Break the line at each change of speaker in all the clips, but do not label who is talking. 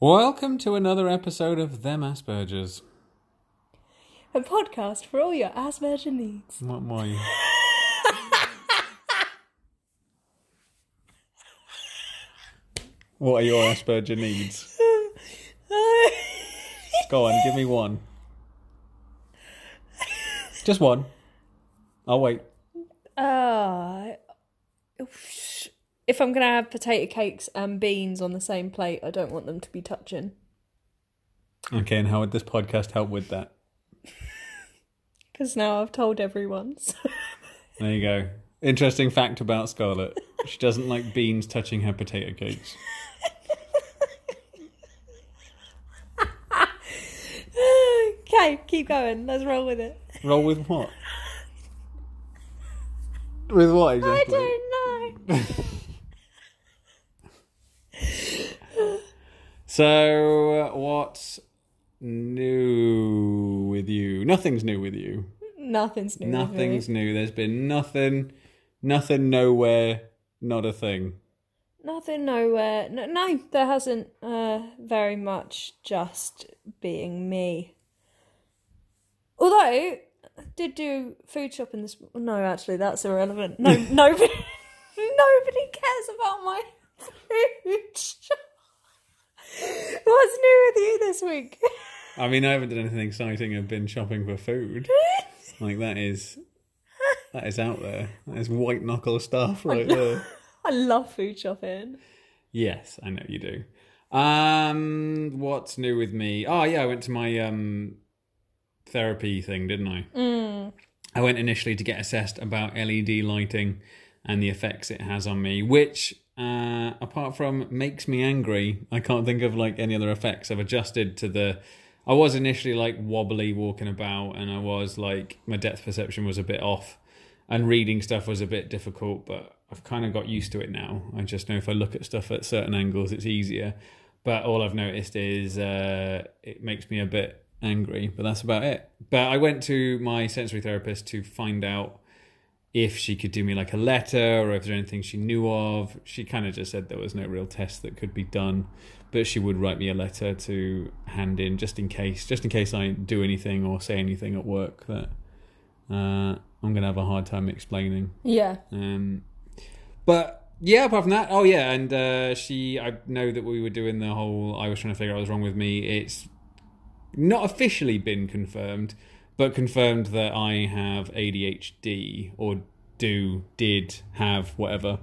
Welcome to another episode of Them Aspergers.
A podcast for all your Asperger needs.
What why? what are your Asperger needs? Go on, give me one. Just one. I'll wait.
Uh, if I'm going to have potato cakes and beans on the same plate, I don't want them to be touching.
Okay, and how would this podcast help with that?
Because now I've told everyone. So.
There you go. Interesting fact about Scarlett. She doesn't like beans touching her potato cakes.
okay, keep going. Let's roll with it.
Roll with what? With what exactly?
I don't know.
So, what's new with you? Nothing's new with you.
Nothing's new.
Nothing's new. There's been nothing, nothing, nowhere, not a thing.
Nothing, nowhere. No, no there hasn't. Uh, very much just being me. Although, I did do food shopping this. No, actually, that's irrelevant. No, nobody, nobody cares about my food shop. What's new with you this week?
I mean, I haven't done anything exciting. I've been shopping for food. Like that is, that is out there. That is white knuckle stuff right there.
I love food shopping.
Yes, I know you do. Um, what's new with me? Oh yeah, I went to my um therapy thing, didn't I?
Mm.
I went initially to get assessed about LED lighting and the effects it has on me, which uh, apart from makes me angry, I can't think of like any other effects. I've adjusted to the. I was initially like wobbly walking about, and I was like my depth perception was a bit off, and reading stuff was a bit difficult. But I've kind of got used to it now. I just know if I look at stuff at certain angles, it's easier. But all I've noticed is uh, it makes me a bit angry, but that's about it. But I went to my sensory therapist to find out if she could do me like a letter or if there's anything she knew of. She kind of just said there was no real test that could be done, but she would write me a letter to hand in just in case, just in case I do anything or say anything at work that uh, I'm gonna have a hard time explaining.
Yeah.
Um, but yeah, apart from that, oh yeah, and uh, she, I know that we were doing the whole. I was trying to figure out what was wrong with me. It's not officially been confirmed, but confirmed that I have ADHD or do did have whatever.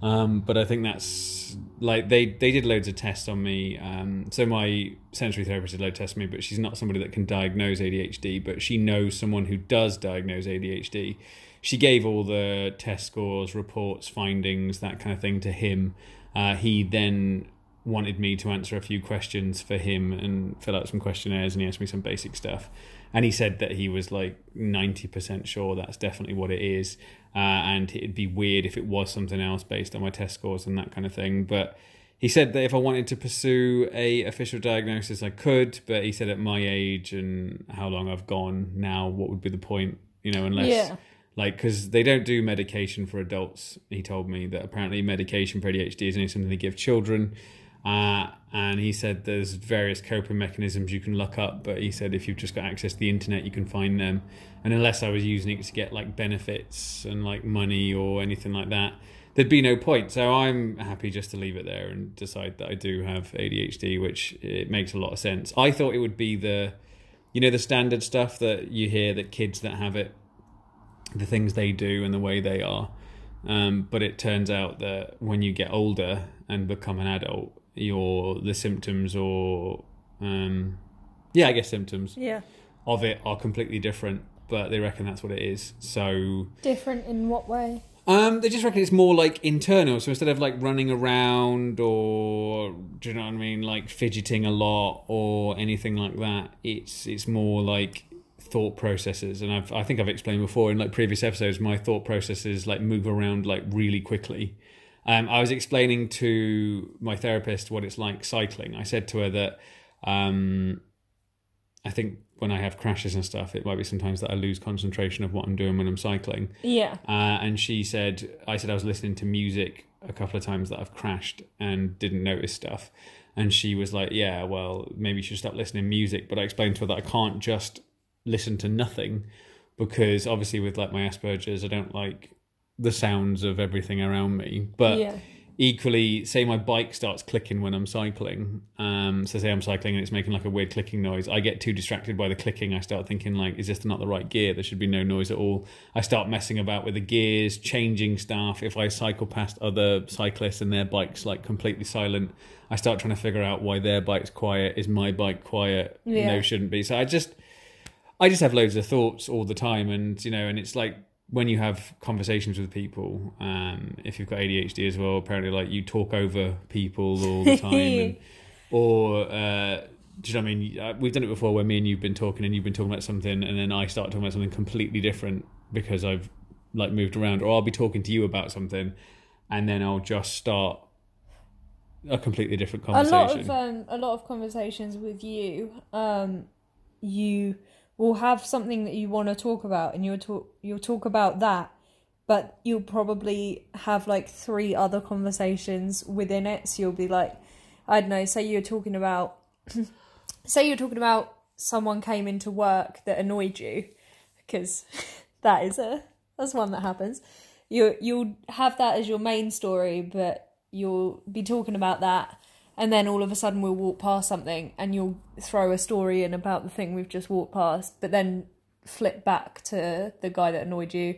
Um, but I think that's like they they did loads of tests on me. Um, so my sensory therapist did load on me, but she's not somebody that can diagnose ADHD. But she knows someone who does diagnose ADHD. She gave all the test scores, reports, findings, that kind of thing to him. Uh, he then wanted me to answer a few questions for him and fill out some questionnaires, and he asked me some basic stuff. And he said that he was like ninety percent sure that's definitely what it is, uh, and it'd be weird if it was something else based on my test scores and that kind of thing. But he said that if I wanted to pursue a official diagnosis, I could. But he said at my age and how long I've gone now, what would be the point? You know, unless
Yeah.
like because they don't do medication for adults. He told me that apparently medication for ADHD is only something they give children. Uh, and he said there's various coping mechanisms you can look up, but he said if you've just got access to the internet, you can find them. And unless I was using it to get like benefits and like money or anything like that, there'd be no point. So I'm happy just to leave it there and decide that I do have ADHD, which it makes a lot of sense. I thought it would be the, you know, the standard stuff that you hear that kids that have it the things they do and the way they are. Um, but it turns out that when you get older and become an adult, your the symptoms or um, yeah, I guess symptoms
Yeah.
of it are completely different. But they reckon that's what it is. So
Different in what way?
um, they just reckon it's more like internal. So instead of like running around or do you know what I mean, like fidgeting a lot or anything like that, it's it's more like thought processes. And I've I think I've explained before in like previous episodes, my thought processes like move around like really quickly. Um, I was explaining to my therapist what it's like cycling. I said to her that um, I think when I have crashes and stuff, it might be sometimes that I lose concentration of what I'm doing when I'm cycling.
Yeah.
Uh, and she said, I said I was listening to music a couple of times that I've crashed and didn't notice stuff. and she was like, "Yeah, well, maybe you should stop listening to music." But I explained to her that I can't just listen to nothing because obviously with like my Asperger's, I don't like the sounds of everything around me. But
Yeah.
equally, say my bike starts clicking when I'm cycling. Um, so say I'm cycling and it's making like a weird clicking noise. I get too distracted by the clicking. I start thinking like, is this not the right gear? There should be no noise at all. I start messing about with the gears, changing stuff. If I cycle past other cyclists and their bikes like completely silent, I start trying to figure out why their bike's quiet. Is my bike quiet?
Yeah.
No, shouldn't be. So I just, I just have loads of thoughts all the time, and you know, and it's like when you have conversations with people, um, if you've got ADHD as well, apparently like you talk over people all the time, and, or uh, do you know what I mean? Uh, We've done it before where me and you've been talking, and you've been talking about something, and then I start talking about something completely different because I've like moved around, or I'll be talking to you about something, and then I'll just start a completely different
a
conversation.
lot of um, a lot of conversations with you um you will have something that you want to talk about and you'll talk you'll talk about that but you'll probably have like three other conversations within it so you'll be like i don't know say you're talking about say you're talking about someone came into work that annoyed you because that is a that's one that happens. You you'll have that as your main story but you'll be talking about that and then all of a sudden we'll walk past something and you'll throw a story in about the thing we've just walked past but then flip back to the guy that annoyed you.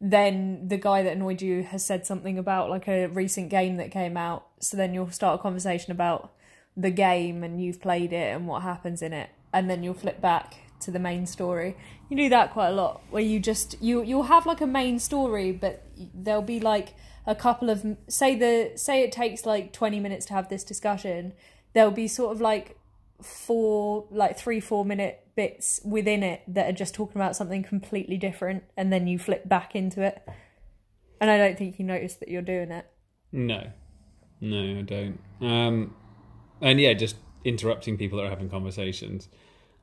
Then the guy that annoyed you has said something about like a recent game that came out. So then you'll start a conversation about the game and you've played it and what happens in it. And then you'll flip back to the main story. You do that quite a lot where you just you you'll have like a main story but there'll be like a couple of say the say it takes like 20 minutes to have this discussion there'll be sort of like four like three four minute bits within it that are just talking about something completely different and then you flip back into it and i don't think you notice that you're doing it
No, no, I don't. Um, and yeah, just interrupting people that are having conversations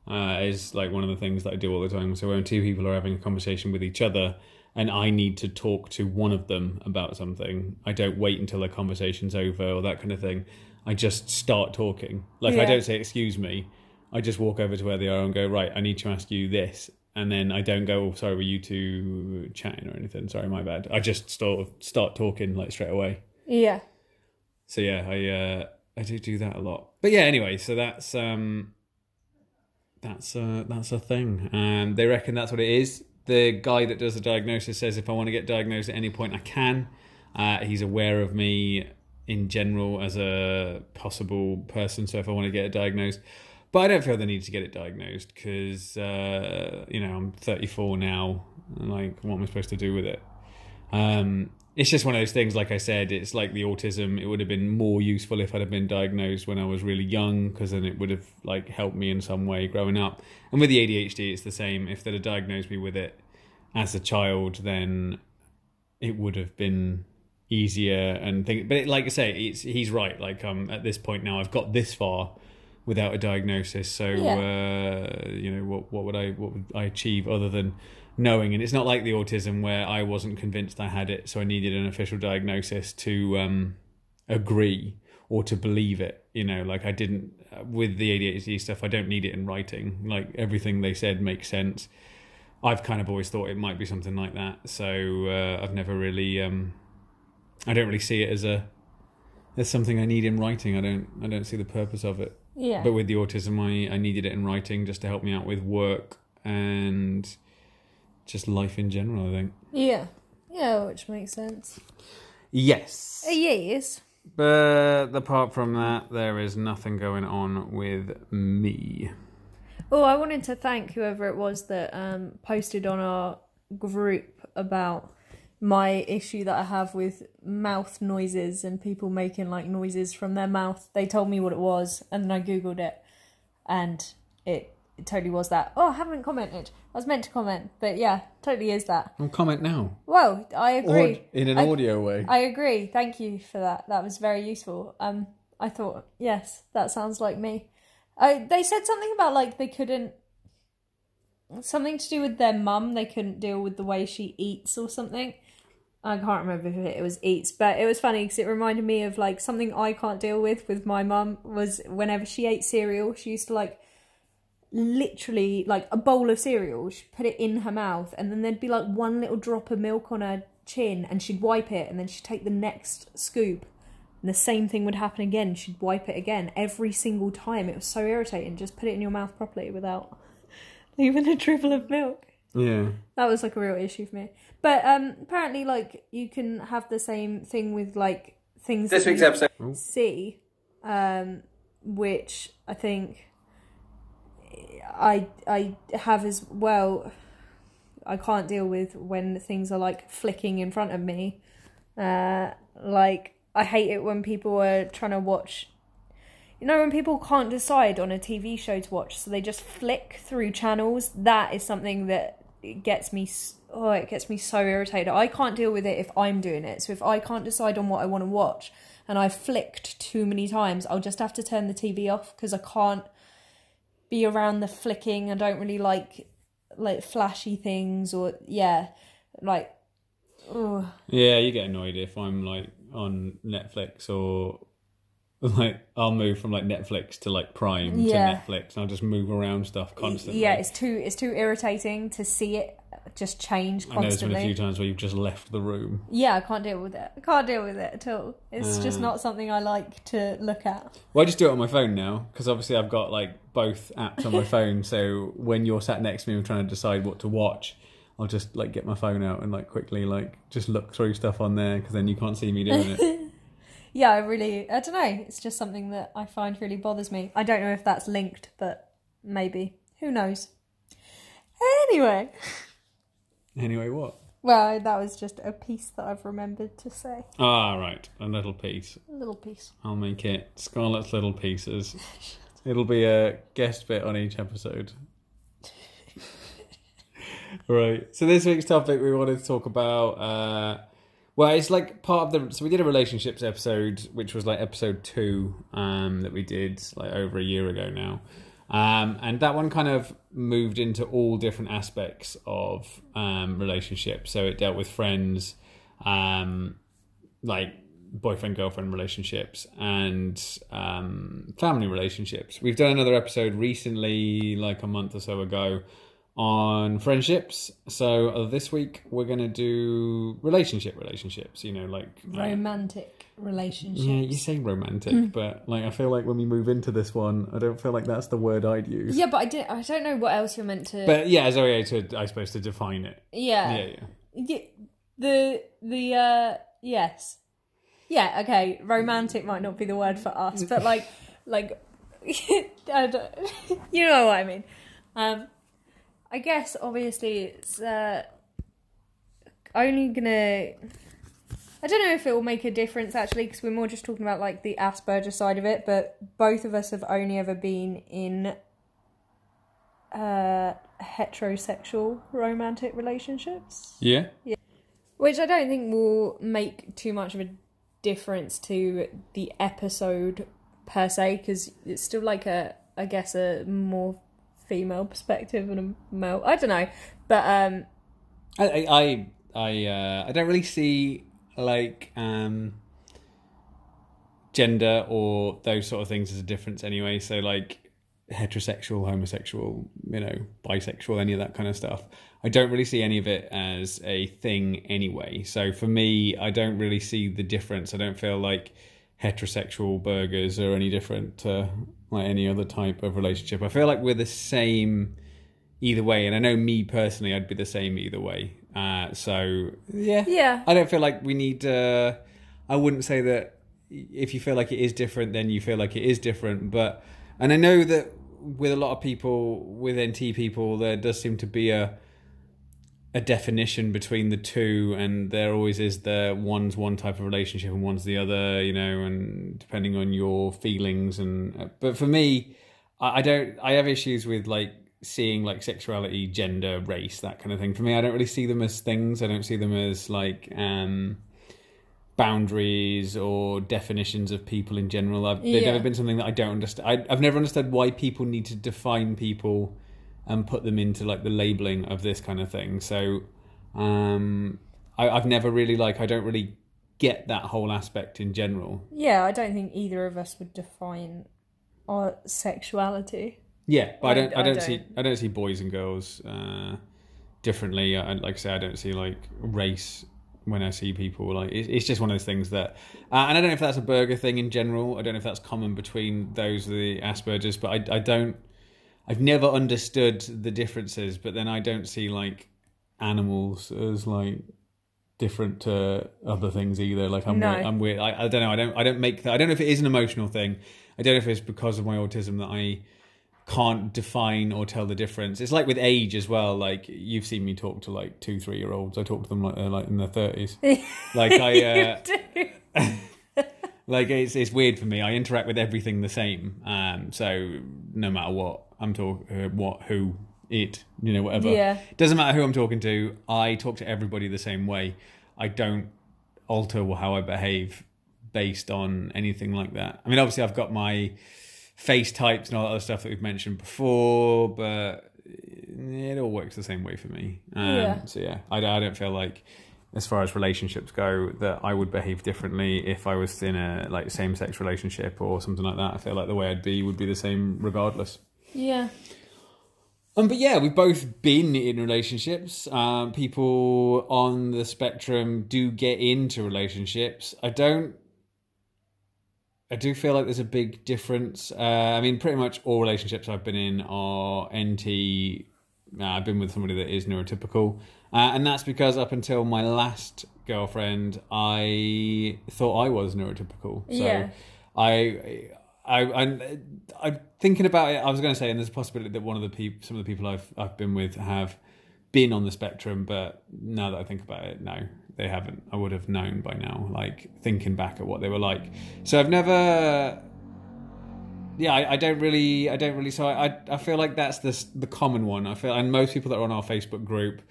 uh, is like one of the things that I do all the time. So when two people are having a conversation with each other, and I need to talk to one of them about something, I don't wait until the conversation's over or that kind of thing. I just start talking. Like I don't say excuse me. I just walk over to where they are and go right. I need to ask you this. And then I don't go, oh, sorry, were you two chatting or anything? Sorry, my bad. I just sort of start talking like straight away.
yeah
So yeah, I uh, I do do that a lot. But yeah, anyway, so that's um, that's uh, that's a thing, and they reckon that's what it is. The guy that does the diagnosis says if I want to get diagnosed at any point, I can. Uh, he's aware of me in general as a possible person, so if I want to get it diagnosed. But I don't feel the need to get it diagnosed because uh, you know I'm 34 now. Like, what am I supposed to do with it? Um, it's just one of those things. Like I said, it's like the autism. It would have been more useful if I'd have been diagnosed when I was really young, because then it would have like helped me in some way growing up. And with the ADHD, it's the same. If they'd have diagnosed me with it as a child, then it would have been easier and think. But it, like I say, it's he's right. Like um, at this point now, I've got this far without a diagnosis. So uh, you know, what what would I what would I achieve other than knowing? And it's not like the autism where I wasn't convinced I had it, so I needed an official diagnosis to um, agree or to believe it. You know, like I didn't uh, with the ADHD stuff. I don't need it in writing. Like everything they said makes sense. I've kind of always thought it might be something like that. So uh, I've never really. Um, I don't really see it as a as something I need in writing. I don't. I don't see the purpose of it.
yeah
But with the autism, I, I needed it in writing just to help me out with work and just life in general, I think.
yeah yeah which makes sense
Yes.
Uh, yes
But apart from that, there is nothing going on with me.
Oh, I wanted to thank whoever it was that um, posted on our group about my issue that I have with mouth noises and people making like noises from their mouth. They told me what it was, and then I googled it, and it, it totally was that. Oh, I haven't commented. I was meant to comment, but yeah, totally is that.
I'll comment now.
Well, I agree.
in an
I-
audio way.
I agree. Thank you for that. That was very useful. Um, I thought, yes, that sounds like me. I, they said something about like they couldn't something to do with their mum. They couldn't deal with the way she eats or something. I can't remember if it was eats, but it was funny because it reminded me of like something I can't deal with with my mum was whenever she ate cereal, she used to like literally like a bowl of cereal, she'd put it in her mouth, and then there'd be like one little drop of milk on her chin, and she'd wipe it, and then she'd take the next scoop, and the same thing would happen again. She'd wipe it again every single time. It was so irritating. Just put it in your mouth properly without leaving a dribble of milk.
Yeah.
That was like a real issue for me. But um apparently like you can have the same thing with like things
This
that
week's
you
episode.
see um which I think I I have as well I can't deal with when things are like flicking in front of me. Uh like I hate it when people are trying to watch you know when people can't decide on a TV show to watch so they just flick through channels that is something that gets me oh it gets me so irritated. I can't deal with it if I'm doing it. So if I can't decide on what I want to watch and I've flicked too many times, I'll just have to turn the TV off because I can't be around the flicking. I don't really like like flashy things or yeah, like oh
Yeah, you get annoyed if I'm like on Netflix or like I'll move from like Netflix to like Prime
Yeah.
to Netflix and I'll just move around stuff constantly.
yeah, it's too it's too irritating to see it just change constantly.
I know there's been a few times where you've just left the room.
Yeah, I can't deal with it. I can't deal with it at all. It's just
Uh.
not something I like to look at.
Well, I just do it on my phone now because obviously I've got like both apps on my phone. So when you're sat next to me and trying to decide what to watch, I'll just like get my phone out and like quickly like just look through stuff on there because then you can't see me doing it.
Yeah, I really, I don't know. It's just something that I find really bothers me. I don't know if that's linked, but maybe. Who knows? Anyway,
anyway, what?
well, that was just a piece that I've remembered to say.
Ah, right, a little piece.
A little piece.
I'll make it Scarlett's little pieces. It'll be a guest bit on each episode. right. So this week's topic we wanted to talk about. Uh, well, it's like part of the. So we did a relationships episode, which was like episode two um, that we did like over a year ago now. Um, and that one kind of moved into all different aspects of um, relationships. So it dealt with friends, um, like boyfriend girlfriend relationships and um, family relationships. We've done another episode recently, like a month or so ago, on friendships. So uh, this week we're going to do relationship relationships. You know, like uh,
Romantic relationships.
yeah, you say romantic, but like I feel like when we move into this one, I don't feel like that's the word I'd use.
Yeah, but I, did, I don't know what else you're meant to.
But yeah, Zoe, to I suppose to define it.
yeah.
Yeah, yeah.
The the uh yes yeah okay romantic might not be the word for us but like like I don't, you know what i mean um i guess obviously it's uh only gonna i don't know if it will make a difference actually because we're more just talking about like the asperger side of it but both of us have only ever been in uh heterosexual romantic relationships
Yeah.
which I don't think will make too much of a difference to the episode per se, because it's still like a, I guess, a more female perspective and a male. I don't know, but um,
I I I uh, I don't really see like um gender or those sort of things as a difference anyway. So like heterosexual, homosexual, you know, bisexual, any of that kind of stuff. I don't really see any of it as a thing anyway. So for me, I don't really see the difference. I don't feel like heterosexual burgers are any different to like any other type of relationship. I feel like we're the same either way, and I know me personally, I'd be the same either way. Uh, so yeah,
yeah,
I don't feel like we need. Uh, I wouldn't say that if you feel like it is different, then you feel like it is different. But and I know that with a lot of people, with NT people, there does seem to be a a definition between the two, and there always is the one's one type of relationship and one's the other. You know, and depending on your feelings and. But for me, I, I don't. I have issues with like seeing like sexuality, gender, race, that kind of thing. For me, I don't really see them as things. I don't see them as like um boundaries or definitions of people in general. I've, they've
Yeah.
never been something that I don't understand. I, I've never understood why people need to define people and put them into like the labeling of this kind of thing. So, um, I, I've never really like I don't really get that whole aspect in general.
Yeah, I don't think either of us would define our sexuality.
Yeah, but I, don't. I,
I
don't, see.
don't.
I don't see boys and girls uh, differently. I, like I say, I don't see like race when I see people. Like it, it's just one of those things that, uh, and I don't know if that's Asperger thing in general. I don't know if that's common between those of the Asperger's, but I, I don't. I've never understood the differences, but then I don't see like animals as like different to other things either. Like I'm
No.
weird, I'm weird. I, I don't know. I don't I don't make that. I don't know if it is an emotional thing. I don't know if it's because of my autism that I can't define or tell the difference. It's like with age as well. Like you've seen me talk to like two, three year olds. I talk to them like they're like in their thirties. like I, uh, like it's it's weird for me. I interact with everything the same. Um, so no matter what I'm talking, uh, what, who, it, you know, whatever.
Yeah.
Doesn't matter who I'm talking to. I talk to everybody the same way. I don't alter how I behave based on anything like that. I mean, obviously, I've got my face types and all that other stuff that we've mentioned before, but it all works the same way for me. Um,
Yeah.
So yeah, I, I don't feel like, as far as relationships go, that I would behave differently if I was in a like same sex relationship or something like that. I feel like the way I'd be would be the same regardless.
Yeah.
Um, but yeah, we've both been in relationships. Um, people on the spectrum do get into relationships. I don't. I do feel like there's a big difference. Uh, I mean, pretty much all relationships I've been in are NT. Uh, I've been with somebody that is neurotypical, uh, and that's because up until my last girlfriend, I thought I was neurotypical. So
Yeah.
I, I, I, I'm thinking about it. I was going to say, and there's a possibility that one of the people, some of the people I've I've been with have been on the spectrum, but now that I think about it, no, they haven't. I would have known by now, like thinking back at what they were like. So I've never. Yeah, I, I don't really, I don't really. So I, I, I feel like that's the the common one. I feel, and most people that are on our Facebook group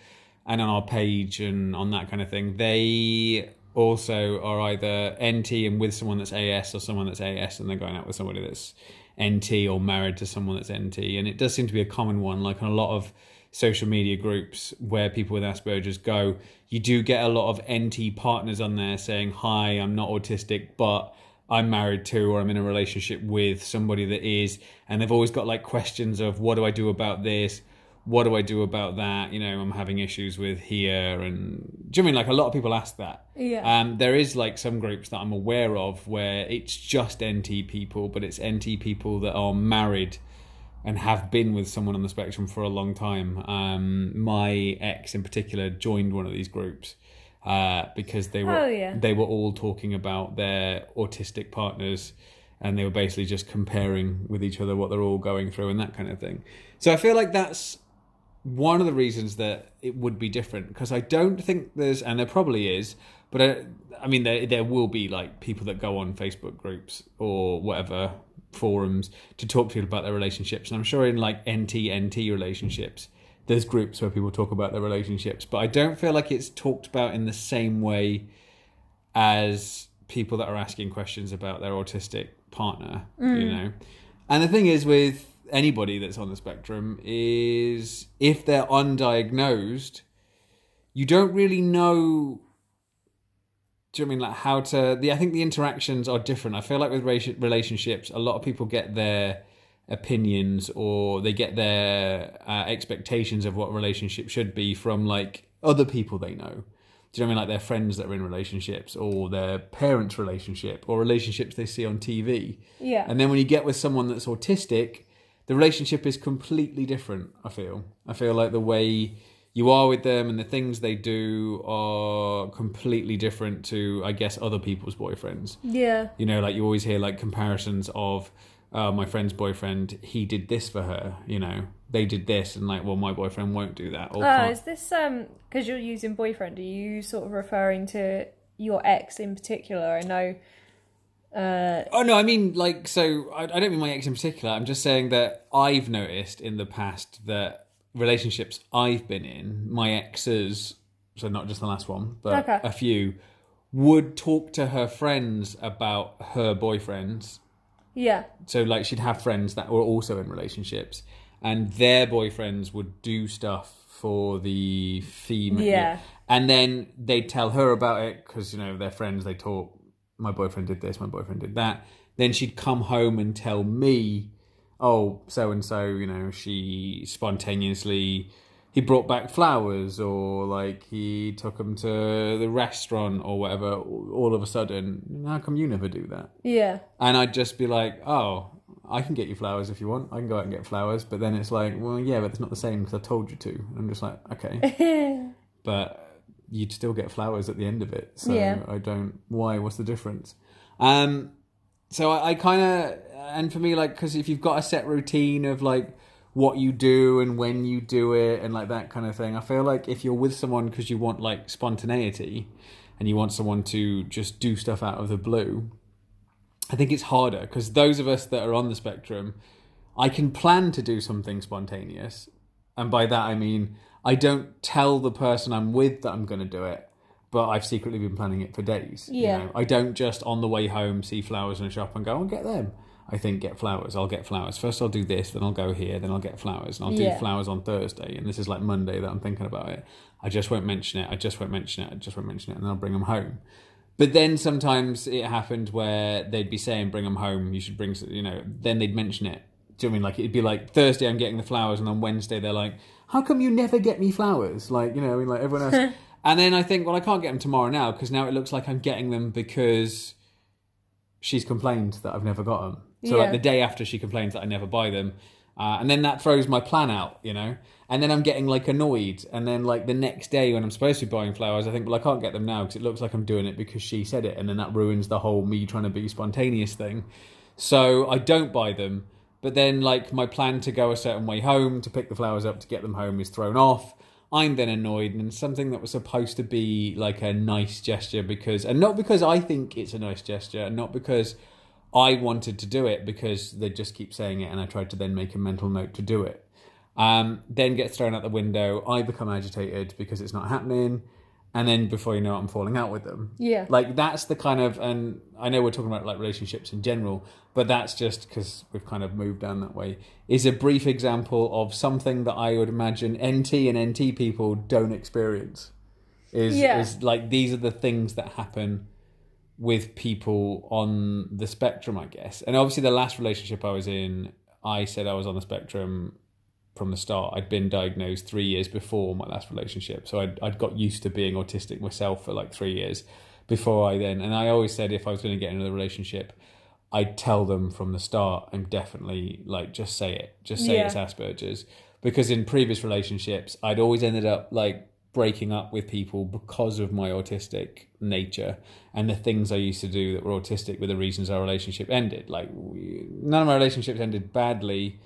and on our page and on that kind of thing, they also are either NT and with someone that's AS or someone that's AS and they're going out with somebody that's NT or married to someone that's NT. And it does seem to be a common one, like on a lot of social media groups where people with Asperger's go, you do get a lot of NT partners on there saying, Hi, I'm not autistic, but I'm married to or I'm in a relationship with somebody that is. And they've always got like questions of what do I do about this? What do I do about that? You know, I'm having issues with here. And do you know I mean like a lot of people ask that?
Yeah.
Um, there is like some groups that I'm aware of where it's just NT people, but it's NT people that are married and have been with someone on the spectrum for a long time. Um, my ex, in particular, joined one of these groups uh, because they were
Oh, yeah.
they were all talking about their autistic partners, and they were basically just comparing with each other what they're all going through and that kind of thing. So I feel like that's one of the reasons that it would be different because I don't think there's, and there probably is, but I, I mean, there there will be like people that go on Facebook groups or whatever forums to talk to people about their relationships, and I'm sure in like NT NT relationships, there's groups where people talk about their relationships, but I don't feel like it's talked about in the same way as people that are asking questions about their autistic partner, you mm. know. And the thing is with anybody that's on the spectrum is if they're undiagnosed, you don't really know do you know I mean like how to the I think the interactions are different. I feel like with relationships, a lot of people get their opinions or they get their uh, expectations of what relationship should be from like other people they know. Do you know what I mean? Like their friends that are in relationships or their parents' relationship or relationships they see on TV.
Yeah.
And then when you get with someone that's autistic, the relationship is completely different, I feel. I feel like the way you are with them and the things they do are completely different to, I guess, other people's boyfriends.
yeah.
You know, like you always hear like comparisons of uh, my friend's boyfriend, he did this for her, you know, they did this, and like, well, my boyfriend won't do that. Or
Oh, is this um because you're using boyfriend? Are you sort of referring to your ex in particular? I know. Uh,
Oh no, I mean like so. I, I don't mean my ex in particular. I'm just saying that I've noticed in the past that relationships I've been in, my exes, so not just the last one, but
Okay.
a few, would talk to her friends about her boyfriends.
yeah,
So like she'd have friends that were also in relationships, and their boyfriends would do stuff for the female.
Yeah.
and then they'd tell her about it because you know they're friends. They talk. My boyfriend did this. My boyfriend did that. Then she'd come home and tell me, "Oh, so and so, you know, she spontaneously." He brought back flowers, or like he took them to the restaurant, or whatever. All of a sudden, how come you never do that?
Yeah.
And I'd just be like, oh, I can get you flowers if you want. I can go out and get flowers. But then it's like, well, yeah, but it's not the same because I told you to. And I'm just like, okay. but you'd still get flowers at the end of it. So
Yeah.
I don't, why? What's the difference? Um, so I, I kind of, and for me, like, because if you've got a set routine of like what you do and when you do it and like that kind of thing, I feel like if you're with someone because you want like spontaneity and you want someone to just do stuff out of the blue, I think it's harder because those of us that are on the spectrum, I can plan to do something spontaneous. And by that, I mean, I don't tell the person I'm with that I'm going to do it, but I've secretly been planning it for days. you
Yeah.
know. I don't just on the way home see flowers in a shop and go, I'll get them. I think get flowers. I'll get flowers. First, I'll do this, then I'll go here, then I'll get flowers, and I'll do
Yeah.
flowers on Thursday. And this is like Monday that I'm thinking about it. I just won't mention it. I just won't mention it. I just won't mention it, and then I'll bring them home. But then sometimes it happened where they'd be saying, "Bring them home. You should bring," you know. Then they'd mention it. Do you know I mean like it'd be like Thursday I'm getting the flowers, and on Wednesday they're like, "How come you never get me flowers?" Like you know, I mean, like everyone else. and then I think, well, I can't get them tomorrow now because now it looks like I'm getting them because she's complained that I've never got them. So
Yeah.
like the day after she complains that I never buy them, uh, and then that throws my plan out, you know. And then I'm getting like annoyed, and then like the next day when I'm supposed to be buying flowers, I think, well, I can't get them now because it looks like I'm doing it because she said it, and then that ruins the whole me trying to be spontaneous thing. So I don't buy them. But then, like, my plan to go a certain way home, to pick the flowers up, to get them home is thrown off. I'm then annoyed, and something that was supposed to be like a nice gesture because, and not because I think it's a nice gesture, and not because I wanted to do it, because they just keep saying it, and I tried to then make a mental note to do it. Um, then gets thrown out the window. I become agitated because it's not happening, and then before you know it, I'm falling out with them.
Yeah.
Like that's the kind of, and I know we're talking about like relationships in general, but that's just because we've kind of moved down that way. Is a brief example of something that I would imagine NT and NT people don't experience. Is
Yeah.
is like these are the things that happen with people on the spectrum, I guess. And obviously, the last relationship I was in, I said I was on the spectrum from the start. I'd been diagnosed three years before my last relationship, so I'd, I'd got used to being autistic myself for like three years before I then. And I always said if I was going to get into a relationship, I'd tell them from the start and definitely like just say it, just say
Yeah.
it's Asperger's. Because in previous relationships, I'd always ended up like breaking up with people because of my autistic nature and the things I used to do that were autistic were the reasons our relationship ended. Like we, none of my relationships ended badly,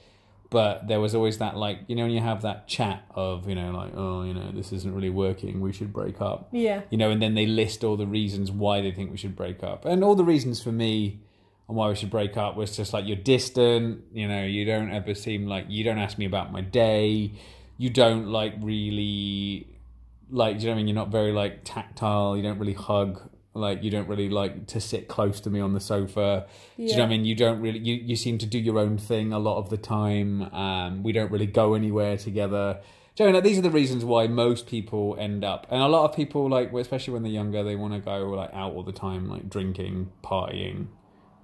but there was always that like you know when you have that chat of you know like oh you know this isn't really working, we should break up
Yeah.
you know, and then they list all the reasons why they think we should break up. And all the reasons for me on why we should break up was just like you're distant, you know, you don't ever seem like you don't ask me about my day, you don't like really like do you know what I mean? You're not very like tactile, you don't really hug, like you don't really like to sit close to me on the sofa. Do you know what I mean? You don't really you, you seem to do your own thing a lot of the time. Um we don't really go anywhere together. Do you know, like, these are the reasons why most people end up, and a lot of people like, especially when they're younger, they want to go like out all the time, like drinking, partying,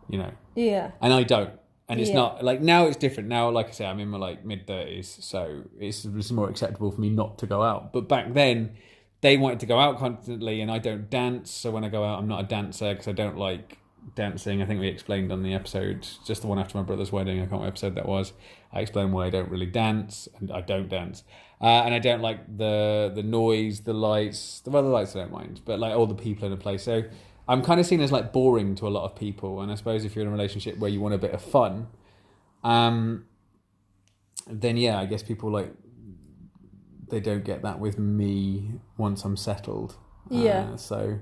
you know.
Yeah.
And I don't, and it's
Yeah.
not like now it's different. Now, like I say, I'm in my like mid thirties, so it's, it's more acceptable for me not to go out. But back then, they wanted to go out constantly, and I don't dance. So when I go out, I'm not a dancer because I don't like dancing. I think we explained on the episode, just the one after my brother's wedding. I can't remember episode that was. I explained why I don't really dance, and I don't dance, uh, and I don't like the the noise, the lights. The well, the lights I don't mind, but like all the people in a place. So I'm kind of seen as like boring to a lot of people, and I suppose if you're in a relationship where you want a bit of fun, um, then yeah, I guess people like they don't get that with me once I'm settled.
Yeah.
Uh, so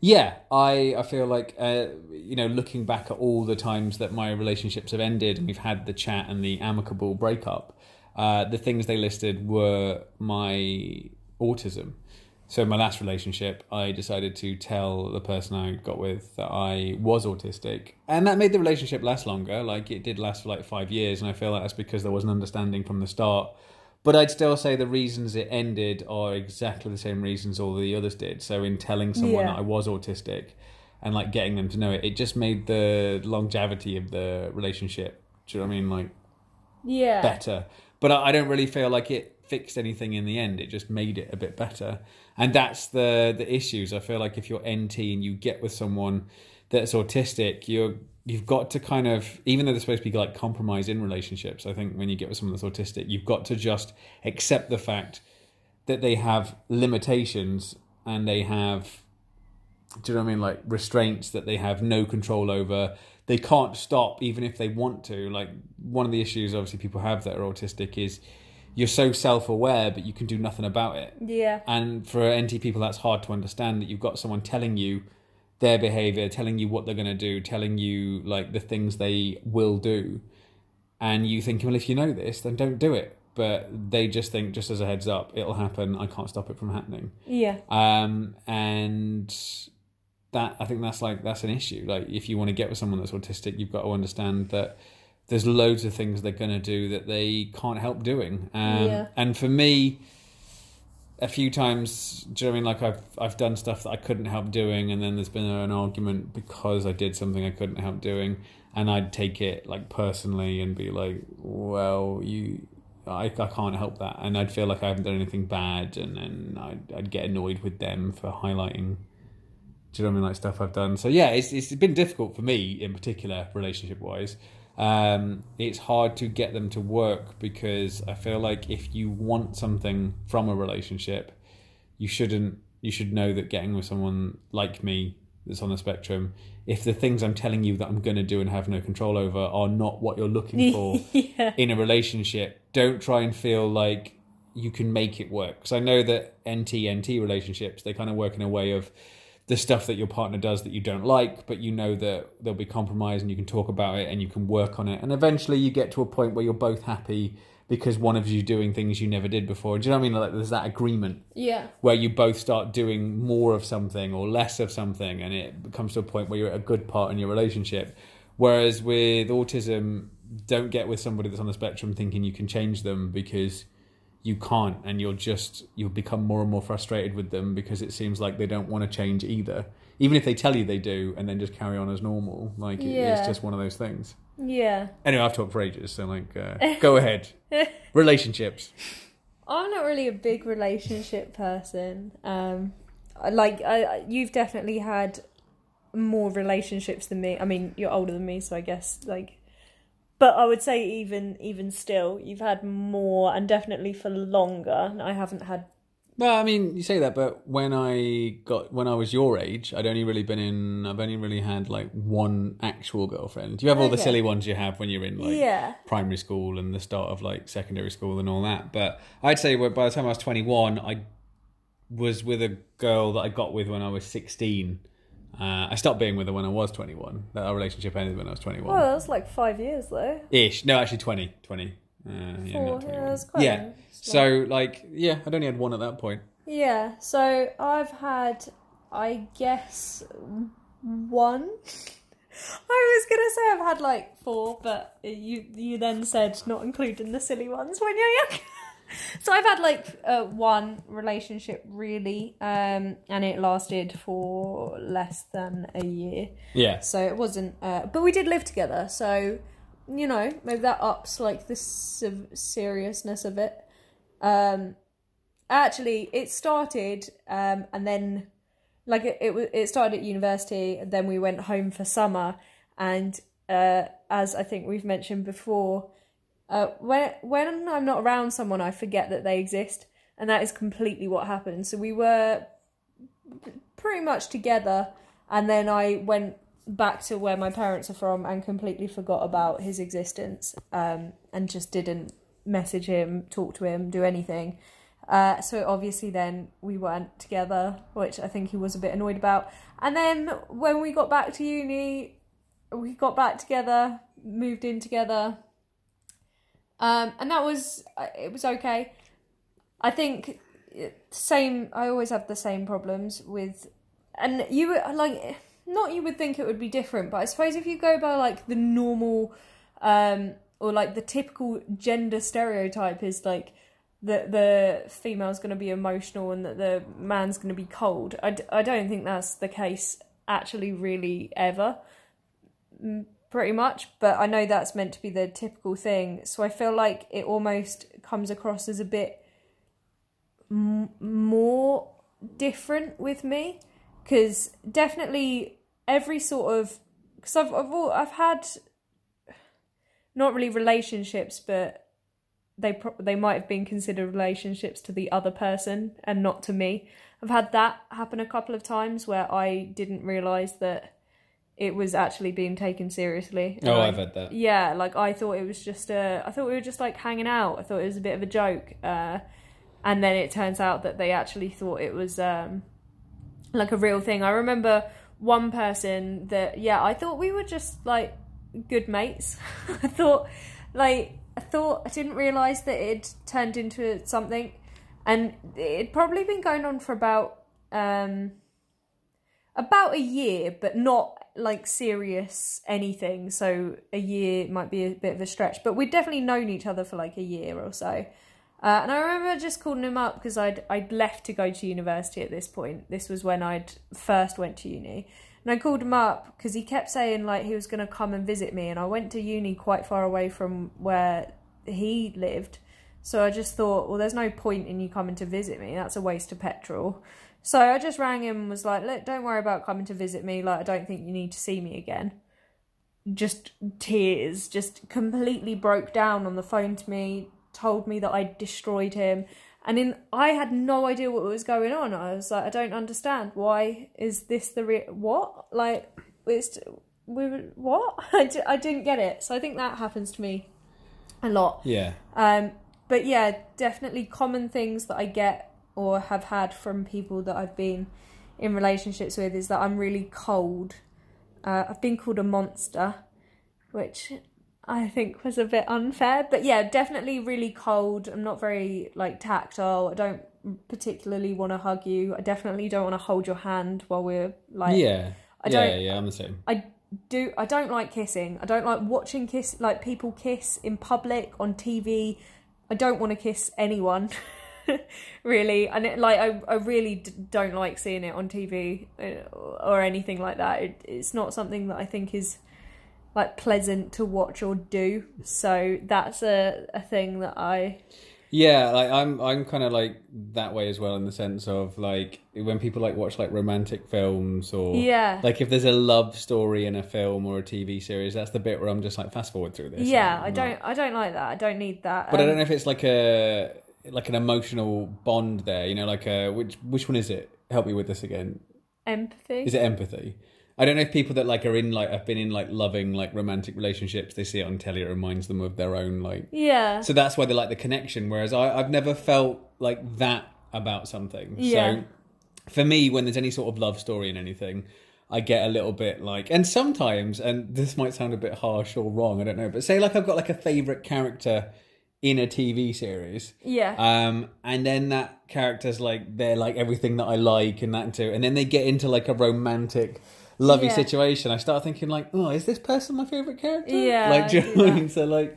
yeah, I I feel like uh, you know looking back at all the times that my relationships have ended and we've had the chat and the amicable breakup, uh, the things they listed were my autism. So my last relationship, I decided to tell the person I got with that I was autistic, and that made the relationship last longer. Like it did last for like five years, and I feel like that's because there was an understanding from the start. But I'd still say the reasons it ended are exactly the same reasons all the others did. So in telling someone
Yeah.
that I was autistic and like getting them to know it, it just made the longevity of the relationship. Do you know what I mean? Like
Yeah.
better. But I, I don't really feel like it fixed anything in the end. It just made it a bit better. And that's the the issues. I feel like if you're NT and you get with someone that's autistic, you're you've got to kind of even though there's supposed to be like compromise in relationships, I think when you get with someone that's autistic, you've got to just accept the fact that they have limitations and they have do you know what I mean? Like restraints that they have no control over. They can't stop even if they want to. Like one of the issues obviously people have that are autistic is you're so self aware but you can do nothing about it.
Yeah.
And for NT people that's hard to understand that you've got someone telling you their behavior, telling you what they're going to do, telling you like the things they will do. And you think, well, if you know this, then don't do it. But they just think, just as a heads up, it'll happen. I can't stop it from happening
Yeah.
um, and that I think that's like that's an issue. Like if you want to get with someone that's autistic, you've got to understand that there's loads of things they're going to do that they can't help doing. Um,
Yeah.
And for me, a few times, do you know I mean? Like I've I've done stuff that I couldn't help doing, and then there's been an argument because I did something I couldn't help doing, and I'd take it like personally and be like, well, you. I, I can't help that, and I'd feel like I haven't done anything bad, and then I'd, I'd get annoyed with them for highlighting, do you know what I mean, like stuff I've done. So yeah, it's it's been difficult for me in particular, relationship wise. Um, it's hard to get them to work because I feel like if you want something from a relationship, you shouldn't. You should know that getting with someone like me that's on the spectrum, if the things I'm telling you that I'm going to do and have no control over are not what you're looking for
yeah.
in a relationship, don't try and feel like you can make it work. Because I know that NT NT relationships they kind of work in a way of the stuff that your partner does that you don't like, but you know that there'll be compromise and you can talk about it and you can work on it, and eventually you get to a point where you're both happy because one of you doing things you never did before. Do you know what I mean? Like there's that agreement
Yeah.
where you both start doing more of something or less of something and it comes to a point where you're at a good part in your relationship whereas with autism don't get with somebody that's on the spectrum thinking you can change them because you can't and you'll just you'll become more and more frustrated with them because it seems like they don't want to change either even if they tell you they do and then just carry on as normal like it-
Yeah.
it's just one of those things
Yeah.
anyway i've talked for ages so like uh, go ahead relationships
I'm not really a big relationship person. Um, like I- you've definitely had more relationships than me. I mean, you're older than me, so I guess like. But I would say even even still, you've had more and definitely for longer. I haven't had.
Well, I mean, you say that, but when I got when I was your age, I'd only really been in. I've only really had like one actual girlfriend. You have all the silly ones you have when you're in like
Yeah.
primary school and the start of like secondary school and all that. But I'd say by the time I was 21, I was with a girl that I got with when I was 16. Uh, I stopped being with her when I was 21. Our relationship ended when I was 21.
Well, that was like five years though.
Ish. No, actually 20. 20. Uh, yeah,
Four.
not
Yeah, that's quite.
yeah. So like, yeah, I'd only had one at that point.
Yeah, so I've had, I guess, one. I was gonna say I've had like four, but you you then said not including the silly ones when you're young. So I've had like uh, one relationship really, um, and it lasted for less than a year.
Yeah.
So it wasn't, uh, but we did live together. So you know, maybe that ups like the seriousness of it. Um, actually, it started, um, and then like it it, it started at university. And then we went home for summer, and uh, as I think we've mentioned before, uh, when when I'm not around someone, I forget that they exist, and that is completely what happened. So we were pretty much together, and then I went back to where my parents are from and completely forgot about his existence, um, and just didn't message him, talk to him, do anything. Uh, so obviously then we weren't together, which I think he was a bit annoyed about. And then when we got back to uni, we got back together, moved in together, um, and that was uh, it was okay. I think uh, same. I always have the same problems with, and you like not you would think it would be different, but I suppose if you go by like the normal, um, or like the typical gender stereotype is like that the female's going to be emotional and that the man's going to be cold. I, d- I don't think that's the case actually, really, ever. Pretty much, but I know that's meant to be the typical thing. So I feel like it almost comes across as a bit m- more different with me because definitely every sort of because I've I've, all, I've had not really relationships, but they pro- they might have been considered relationships to the other person and not to me. I've had that happen a couple of times where I didn't realize that it was actually being taken seriously. And
Oh,
I-
I've had that.
yeah, like I thought it was just a. I thought we were just like hanging out. I thought it was a bit of a joke, uh, and then it turns out that they actually thought it was um, like a real thing. I remember one person that yeah, I thought we were just like good mates. I thought like I thought I didn't realize that it turned into something, and it'd probably been going on for about um about a year, but not like serious anything. So a year might be a bit of a stretch, but we'd definitely known each other for like a year or so. Uh, and I remember just calling him up because I'd I'd left to go to university at this point. This was when I'd first went to uni, and I called him up because he kept saying like he was going to come and visit me, and I went to uni quite far away from where he lived. So I just thought, well, there's no point in you coming to visit me. That's a waste of petrol. So I just rang him and was like, look, don't worry about coming to visit me. Like, I don't think you need to see me again. Just tears, just completely broke down on the phone to me, told me that I destroyed him. And in, I had no idea what was going on. I was like, I don't understand. Why is this the real, what? Like, it's, we were, what? I, d- I didn't get it. So I think that happens to me a lot.
Yeah.
Um, but yeah, definitely common things that I get or have had from people that I've been in relationships with is that I'm really cold. Uh, I've been called a monster, which I think was a bit unfair. But yeah, definitely really cold. I'm not very like tactile. I don't particularly want to hug you. I definitely don't want to hold your hand while we're like
yeah.
I
yeah,
don't-
yeah, I'm the same.
I do I don't like kissing. I don't like watching kiss like people kiss in public on TV. I don't want to kiss anyone. really and it, like I, I really d- don't like seeing it on TV uh, or anything like that it, it's not something that I think is like pleasant to watch or do so that's a, a thing that I
Yeah, like I'm I'm kind of like that way as well in the sense of like when people like watch like romantic films or
Yeah.
like if there's a love story in a film or a TV series, that's the bit where I'm just like fast forward through this.
yeah I don't I don't like that I don't need that
But I
Um,
don't know if it's like a like an emotional bond there. You know, like a which which one is it? Help me with this again.
empathy
Is it empathy? I don't know if people that like are in like have been in like loving like romantic relationships, they see it on telly, it reminds them of their own like
yeah
so that's why they like the connection. Whereas I, I've never felt like that about something.
Yeah.
So for me, when there's any sort of love story in anything, I get a little bit like, and sometimes, and this might sound a bit harsh or wrong, I don't know, but say like I've got like a favorite character in a TV series.
yeah
Um, and then that character's like they're like everything that I like and that too, and then they get into like a romantic, lovey
Yeah.
situation. I start thinking like, oh, is this person my favorite character?
Yeah,
like do you know what I mean? So like,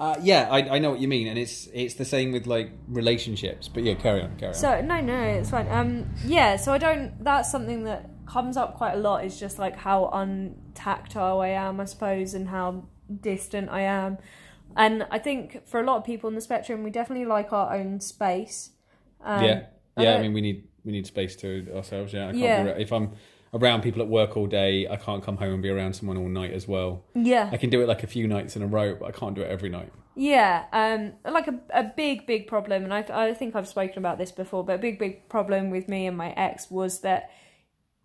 uh, yeah, I I know what you mean, and it's it's the same with like relationships. But yeah, carry on, carry on.
So no, no, it's fine. Um, yeah. So I don't. That's something that comes up quite a lot. Is just like how untactile I am, I suppose, and how distant I am. And I think for a lot of people on the spectrum, we definitely like our own space. Um,
yeah,
I
yeah. I
don't-
mean, we need we need space to ourselves. Yeah, I can't
Yeah.
Be, if I'm around people at work all day, I can't come home and be around someone all night as well.
yeah,
I can do it like a few nights in a row, but I can't do it every night.
Yeah, um, like a, a big, big problem, and I, I think I've spoken about this before, but a big, big problem with me and my ex was that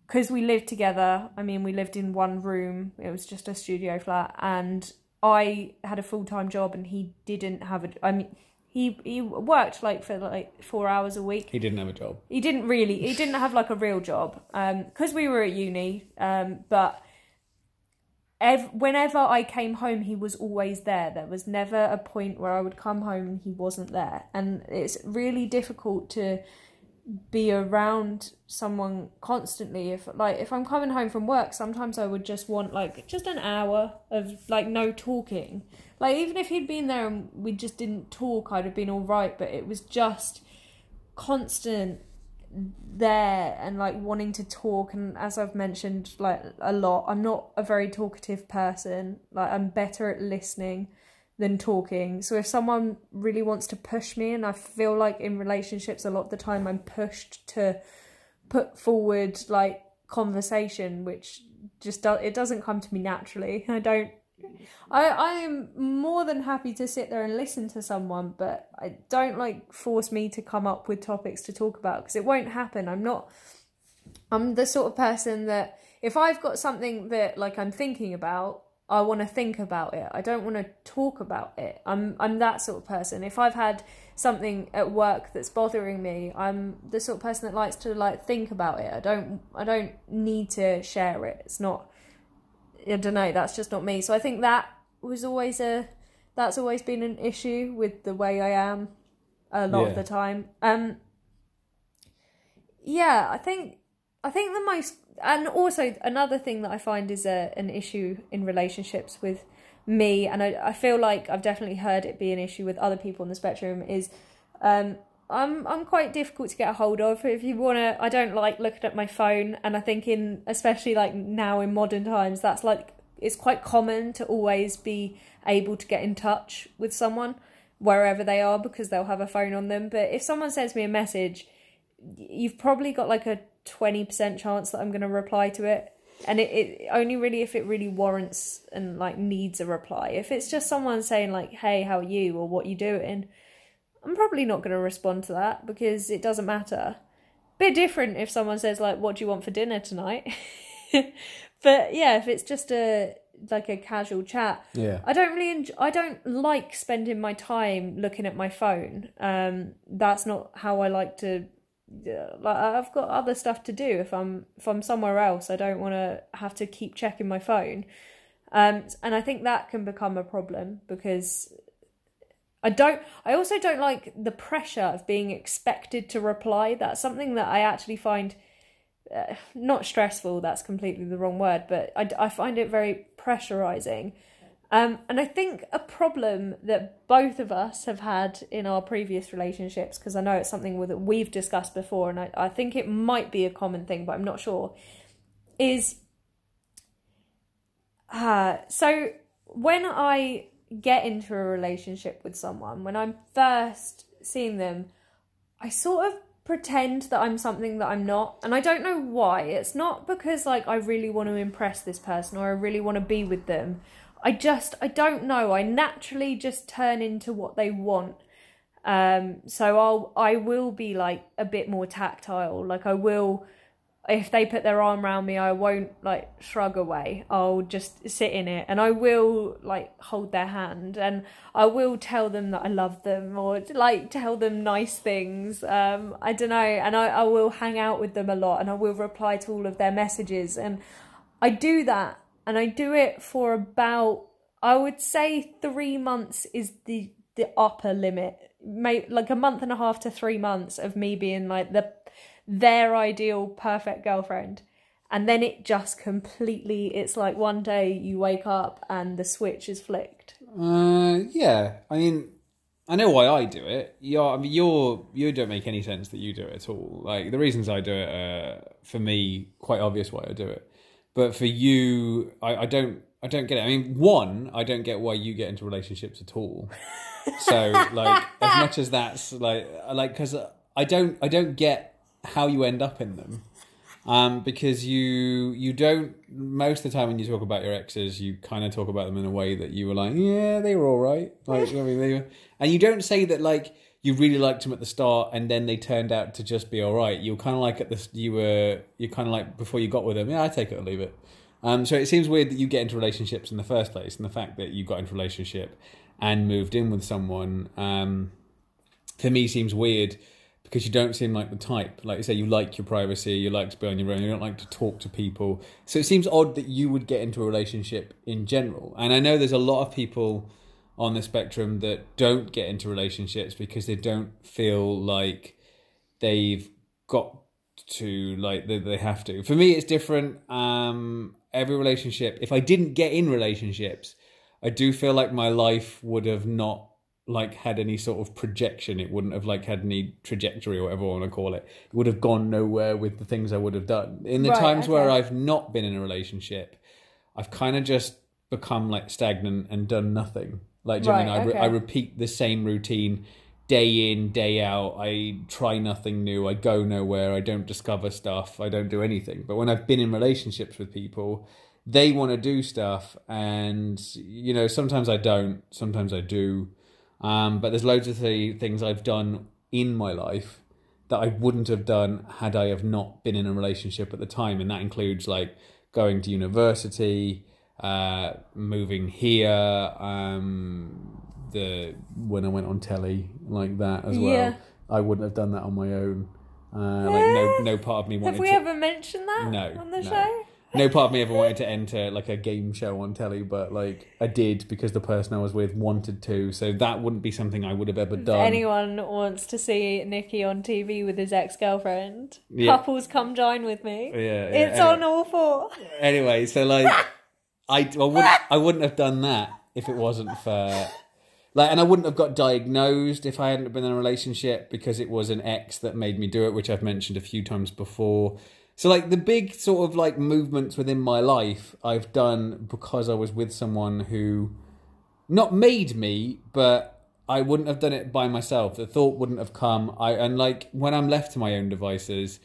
because we lived together, I mean, we lived in one room, it was just a studio flat, and I had a full time job, and he didn't have a, I mean, he, he worked like for like four hours a week.
He didn't have a job.
He didn't really. He didn't have like a real job because we were at uni. Um, but ev- whenever I came home, he was always there. There was never a point where I would come home and he wasn't there. And it's really difficult to be around someone constantly. If like if i'm coming home from work sometimes i would just want like just an hour of like no talking. Like even if he'd been there and we just didn't talk i'd have been all right but it was just constant there and like wanting to talk. And as I've mentioned like a lot I'm not a very talkative person. Like I'm better at listening than talking so if someone really wants to push me and I feel like in relationships a lot of the time I'm pushed to put forward like conversation which just do- it doesn't come to me naturally I don't I I am more than happy to sit there and listen to someone, but I don't like force me to come up with topics to talk about because it won't happen. I'm not. I'm the sort of person that if I've got something that like I'm thinking about, I want to think about it. I don't want to talk about it. I'm I'm that sort of person. If I've had something at work that's bothering me, I'm the sort of person that likes to like think about it. I don't I don't need to share it. It's not I don't know, that's just not me. So I think that was always a that's always been an issue with the way I am a lot
Yeah.
of the time. Um yeah, I think I think the most and also another thing that I find is a an issue in relationships with me and I, I feel like I've definitely heard it be an issue with other people on the spectrum is um I'm I'm quite difficult to get a hold of. If you wanna, I don't like looking at my phone, and I think in especially like now in modern times, that's like it's quite common to always be able to get in touch with someone wherever they are because they'll have a phone on them. But if someone sends me a message, you've probably got like a twenty percent chance that I'm gonna reply to it. And it, it only really if it really warrants and like needs a reply. If it's just someone saying like, "Hey, how are you?" or "What you doing," I'm probably not going to respond to that because it doesn't matter. Bit different if someone says like, "What do you want for dinner tonight?" but yeah, if it's just a like a casual chat,
Yeah.
I don't really enjoy, I don't like spending my time looking at my phone. Um, that's not how I like to. Like I've got other stuff to do. If I'm if I'm somewhere else, I don't want to have to keep checking my phone. Um, and I think that can become a problem because I don't. I also don't like the pressure of being expected to reply. That's something that I actually find uh, not stressful. That's completely the wrong word, but I, I find it very pressurizing. Um, and I think a problem that both of us have had in our previous relationships, because I know it's something that we've discussed before, and I, I think it might be a common thing, but I'm not sure, is uh, so when I get into a relationship with someone, when I'm first seeing them, I sort of pretend that I'm something that I'm not. And I don't know why. It's not because like I really want to impress this person or I really want to be with them. I just I don't know. I naturally just turn into what they want. Um so I'll I will be like a bit more tactile. Like I will if they put their arm around me, I won't like shrug away. I'll just sit in it and I will like hold their hand and I will tell them that I love them or like tell them nice things. Um, I don't know. And I, I will hang out with them a lot and I will reply to all of their messages. And I do that and I do it for about, I would say three months is the, the upper limit. May, like a month and a half to three months of me being like the their ideal perfect girlfriend and then it just completely it's like one day you wake up and the switch is flicked
Uh, yeah. I mean, I know why I do it. You're, I mean, you're you don't make any sense that you do it at all. Like the reasons I do it are for me quite obvious why I do it, but for you, I, I don't. I don't get it. I mean, one, I don't get why you get into relationships at all. So, like, as much as that's like, like, because I don't, I don't get how you end up in them um, because you you don't most of the time when you talk about your exes, you kind of talk about them in a way that you were like, yeah, they were all right, like I mean, they were, and you don't say that like you really liked them at the start and then they turned out to just be all right. You're kind of like at this, you were you're kind of like before you got with them, yeah, I take it or leave it. Um, so it seems weird that you get into relationships in the first place, and the fact that you got into relationship and moved in with someone, um, for me seems weird because you don't seem like the type. Like you say, you like your privacy, you like to be on your own, you don't like to talk to people. So it seems odd that you would get into a relationship in general. And I know there's a lot of people on the spectrum that don't get into relationships because they don't feel like they've got to like they, they have to. For me, it's different. Um, every relationship. If I didn't get in relationships, I do feel like my life would have not like had any sort of projection. It wouldn't have like had any trajectory or whatever I want to call it. It would have gone nowhere with the things I would have done. In the
Right,
times where. I've not been in a relationship, I've kind of just become like stagnant and done nothing. Like, do you know I, mean? I,
okay.
I repeat the same routine day in, day out. I try nothing new. I go nowhere. I don't discover stuff. I don't do anything. But when I've been in relationships with people, they want to do stuff. And, you know, sometimes I don't, sometimes I do. Um, but there's loads of the things I've done in my life that I wouldn't have done had I have not been in a relationship at the time, and that includes like going to university, uh, moving here, um, the when I went on telly like that as well.
Yeah.
I wouldn't have done that on my own. Uh, like no, no part of me wanted
Have we
to.
ever mentioned that
No,
on the
no.
show?
No part of me ever wanted to enter like a game show on telly, but like I did because the person I was with wanted to. So that wouldn't be something I would have ever
If
done.
anyone wants to see Nicky on TV with his ex girlfriend,
Yeah.
couples come join with me.
Yeah, yeah,
it's
anyway.
on all four.
anyway, so like, I, I wouldn't I wouldn't have done that if it wasn't for like, and I wouldn't have got diagnosed if I hadn't been in a relationship because it was an ex that made me do it, which I've mentioned a few times before. So like the big sort of like movements within my life I've done because I was with someone who not made me, but I wouldn't have done it by myself. The thought wouldn't have come. I and like when I'm left to my own devices,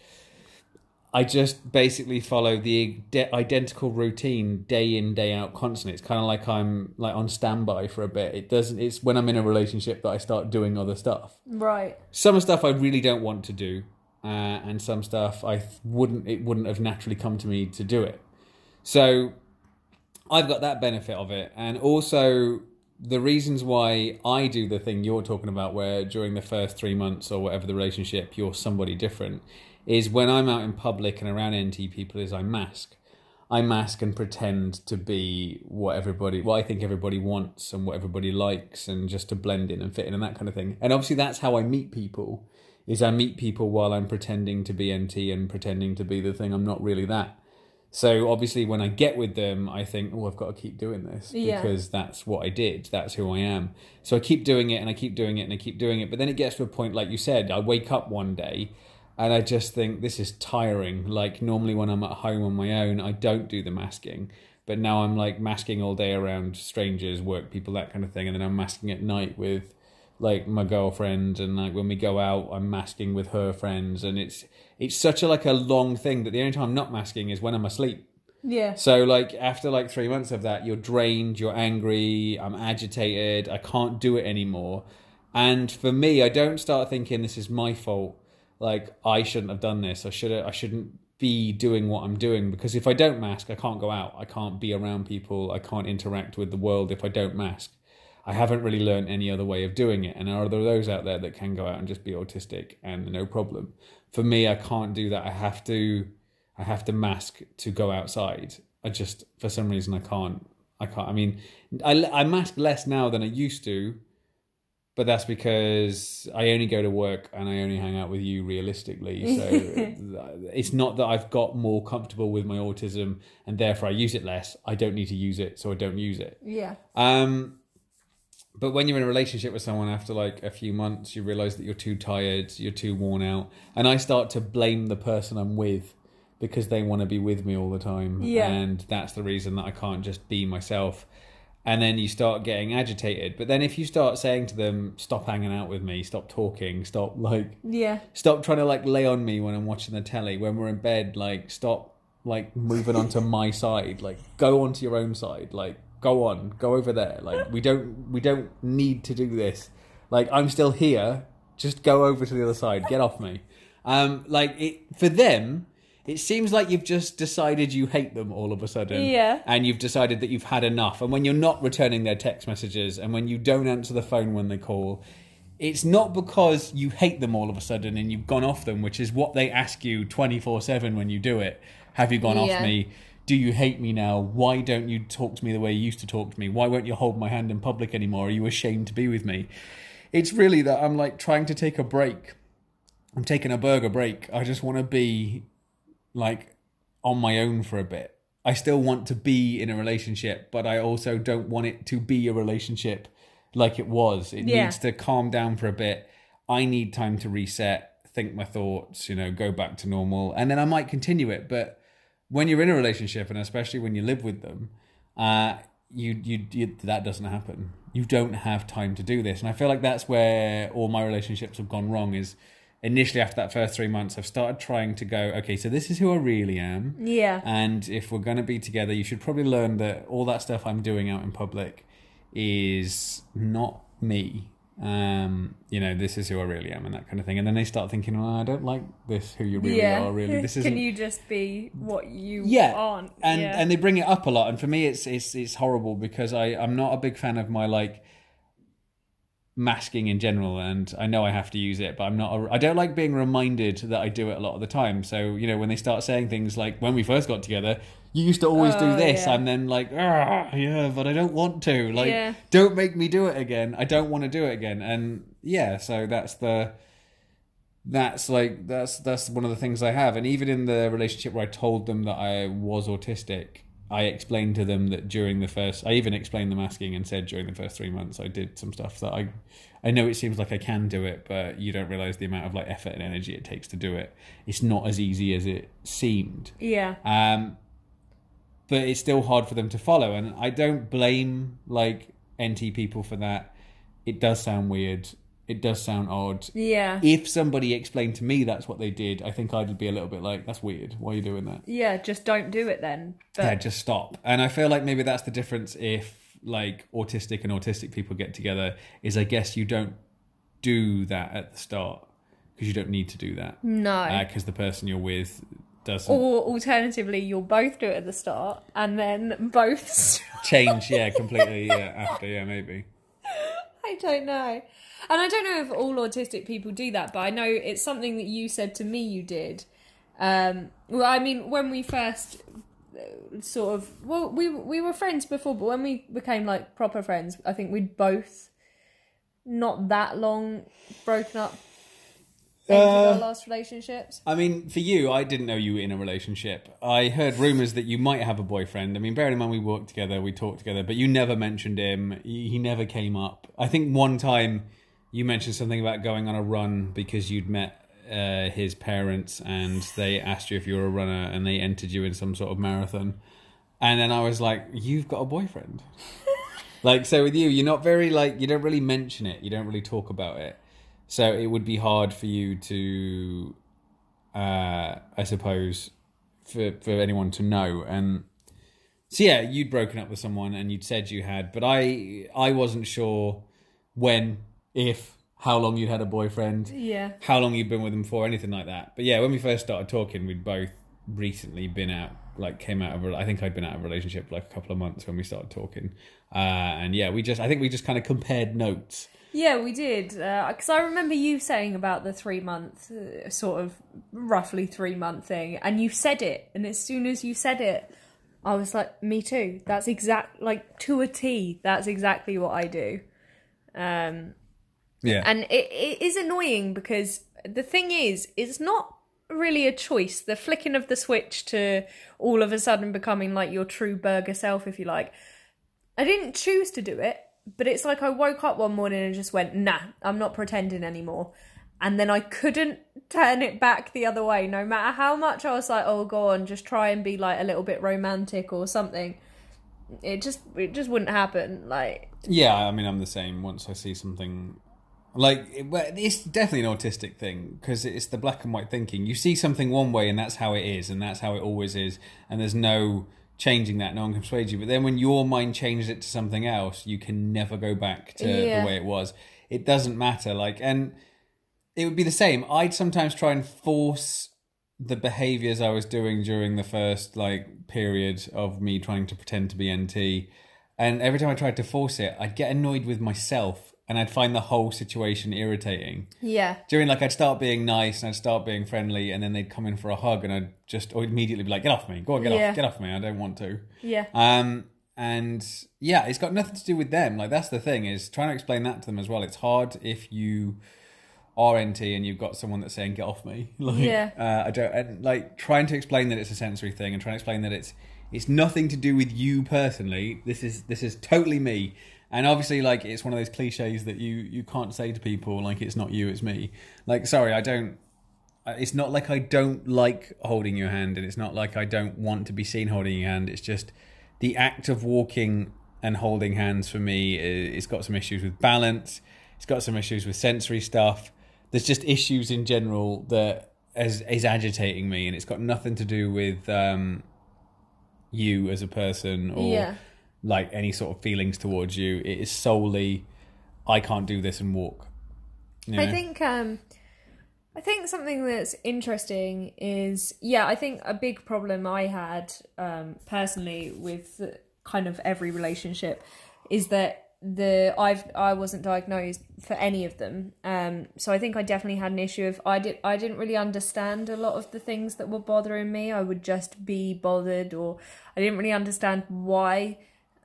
I just basically follow the de- identical routine day in day out constantly. It's kind of like I'm like on standby for a bit. It doesn't. It's when I'm in a relationship that I start doing other stuff.
Right.
Some stuff I really don't want to do, uh, and some stuff I th- wouldn't. It wouldn't have naturally come to me to do it. So I've got that benefit of it, and also the reasons why I do the thing you're talking about, where during the first three months or whatever the relationship, you're somebody different, is when I'm out in public and around NT people, is I mask. I mask and pretend to be what everybody, what I think everybody wants and what everybody likes, and just to blend in and fit in and that kind of thing. And obviously, that's how I meet people. Is I meet people while I'm pretending to be NT and pretending to be the thing I'm not really that. So obviously, when I get with them, I think, oh, I've got to keep doing this
Yeah.
because that's what I did. That's who I am. So I keep doing it and I keep doing it and I keep doing it. But then it gets to a point, like you said, I wake up one day and I just think this is tiring. Like normally when I'm at home on my own, I don't do the masking. But now I'm like masking all day around strangers, work people, that kind of thing. And then I'm masking at night with like my girlfriend and like when we go out i'm masking with her friends and it's it's such a like a long thing that the only time i'm not masking is when i'm asleep
Yeah.
so like after like three months of that you're drained you're angry i'm agitated i can't do it anymore and for me i don't start thinking this is my fault like i shouldn't have done this i should i shouldn't be doing what i'm doing because if i don't mask i can't go out i can't be around people i can't interact with the world if i don't mask I haven't really learned any other way of doing it. And are there those out there that can go out and just be autistic and no problem? For me, I can't do that. I have to, I have to mask to go outside. I just, for some reason, I can't. I can't. I mean, I, I mask less now than I used to, but that's because I only go to work and I only hang out with you realistically. So it's not that I've got more comfortable with my autism and therefore I use it less. I don't need to use it, so I don't use it.
Yeah.
Um, but when you're in a relationship with someone after like a few months, you realize that you're too tired, you're too worn out, and I start to blame the person I'm with because they want to be with me all the time,
Yeah.
and that's the reason that I can't just be myself. And then you start getting agitated. But then if you start saying to them, "Stop hanging out with me, stop talking, stop like
Yeah.
stop trying to like lay on me when I'm watching the telly. When we're in bed, like stop like moving onto my side. Like go onto your own side. Like go on, go over there. Like we don't we don't need to do this. Like I'm still here. Just go over to the other side. Get off me. Um, like it for them. It seems like you've just decided you hate them all of a sudden.
Yeah.
And you've decided that you've had enough. And when you're not returning their text messages and when you don't answer the phone when they call, it's not because you hate them all of a sudden and you've gone off them, which is what they ask you 24 7 when you do it. Have you gone
Yeah.
off me? Do you hate me now? Why don't you talk to me the way you used to talk to me? Why won't you hold my hand in public anymore? Are you ashamed to be with me? It's really that I'm like trying to take a break I'm taking a burger break. I just want to be like on my own for a bit. I still want to be in a relationship, but I also don't want it to be a relationship like it was. It
Yeah.
needs to calm down for a bit. I need time to reset, think my thoughts, you know, go back to normal, and then I might continue it. But when you're in a relationship, and especially when you live with them, uh, you, you you that doesn't happen. You don't have time to do this, and I feel like that's where all my relationships have gone wrong. Is initially after that first three months, I've started trying to go, okay, so this is who I really am.
Yeah.
And if we're going to be together, you should probably learn that all that stuff I'm doing out in public is not me. Um, you know, this is who I really am, and that kind of thing. And then they start thinking, "Well, I don't like this. Who you really
yeah.
are, really. This is
Can you just be what you
yeah
aren't?
and
yeah.
and they bring it up a lot and for me it's it's it's horrible because i i'm not a big fan of my like masking in general and i know i have to use it but i'm not a, i don't like being reminded that i do it a lot of the time so you know when they start saying things like when we first got together you used to always do
Oh,
this
yeah.
i'm then like ah yeah but i don't want to like
Yeah.
don't make me do it again i don't want to do it again and yeah so that's the that's like that's that's one of the things I have. And even in the relationship where I told them that I was autistic, I explained to them that during the first I even explained the masking and said during the first three months I did some stuff that I I know it seems like I can do it, but you don't realise the amount of like effort and energy it takes to do it. It's not as easy as it seemed.
yeah.
Um, but it's still hard for them to follow, and I don't blame like NT people for that. It does sound weird. It does sound odd.
Yeah.
If somebody explained to me that's what they did, I think I'd be a little bit like, "That's weird. Why are you doing that?"
Yeah, just don't do it then. But
yeah, just stop. And I feel like maybe that's the difference if like autistic and autistic people get together. Is I guess you don't do that at the start because you don't need to do that
no.
Uh, because the person you're with doesn't
or alternatively, you'll both do it at the start and then both.
change yeah completely yeah after yeah maybe
I don't know. And I don't know if all autistic people do that, but I know it's something that you said to me you did. Um, well, I mean, when we first uh, sort of well, we we were friends before, but when we became like proper friends, I think we'd both not that long broken up. ended our
Uh,
last relationships.
I mean, for you, I didn't know you were in a relationship. I heard rumors that you might have a boyfriend. I mean, bearing in mind we worked together, we talked together, but you never mentioned him. He never came up. I think one time you mentioned something about going on a run because you'd met uh, his parents and they asked you if you were a runner and they entered you in some sort of marathon. And then I was like, "You've got a boyfriend." like so with you, you're not very like you don't really mention it. You don't really talk about it. So it would be hard for you to uh, I suppose, for for anyone to know. And so yeah, you'd broken up with someone and you'd said you had, but I I wasn't sure when, if, how long you'd had a boyfriend,
Yeah.
how long you'd been with them for, anything like that. But yeah, when we first started talking, we'd both recently been out, like came out of. I think I'd been out of a relationship for like a couple of months when we started talking, uh, and yeah, we just I think we just kind of compared notes.
Yeah, we did. Because I remember you saying about the three month, uh, sort of roughly three month thing, and you said it. And as soon as you said it, I was like, me too. That's exact, like to a T. That's exactly what I do. Um,
Yeah,
and it, it is annoying because the thing is, it's not really a choice. The flicking of the switch to all of a sudden becoming like your true burger self, if you like. I didn't choose to do it, but it's like I woke up one morning and just went, nah, I'm not pretending anymore. And then I couldn't turn it back the other way, no matter how much I was like, oh, go on, just try and be like a little bit romantic or something. It just, it just wouldn't happen. Like,
Yeah, I mean, I'm the same. Once I see something, like well, it's definitely an autistic thing because it's the black and white thinking. You see something one way, and that's how it is, and that's how it always is, and there's no changing that. No one can persuade you. But then when your mind changes it to something else, you can never go back to
Yeah.
the way it was. It doesn't matter. Like, and it would be the same. I'd sometimes try and force the behaviors I was doing during the first like period of me trying to pretend to be NT. And every time I tried to force it, I'd get annoyed with myself and I'd find the whole situation irritating.
yeah,
During like I'd start being nice and I'd start being friendly and then they'd come in for a hug and I'd just immediately be like, Get off me, go on, get
Yeah.
off, get off me, I don't want to.
yeah.
Um, and yeah, it's got nothing to do with them. Like that's the thing is trying to explain that to them as well. It's hard if you are NT and you've got someone that's saying get off me. Like,
Yeah.
Uh, I don't and like trying to explain that it's a sensory thing and trying to explain that it's it's nothing to do with you personally. This is this is totally me. And obviously, like it's one of those cliches that you you can't say to people like it's not you, it's me. Like, sorry, I don't. It's not like I don't like holding your hand, and it's not like I don't want to be seen holding your hand. It's just the act of walking and holding hands for me. It's got some issues with balance. It's got some issues with sensory stuff. There's just issues in general that is, is agitating me, and it's got nothing to do with um, you as a person or
Yeah.
Like any sort of feelings towards you. It is solely I can't do this and walk. You
I think um I think something that's interesting is yeah, I think a big problem I had um personally with kind of every relationship is that the I've I wasn't diagnosed for any of them. Um so I think I definitely had an issue of I did I didn't really understand a lot of the things that were bothering me. I would just be bothered or I didn't really understand why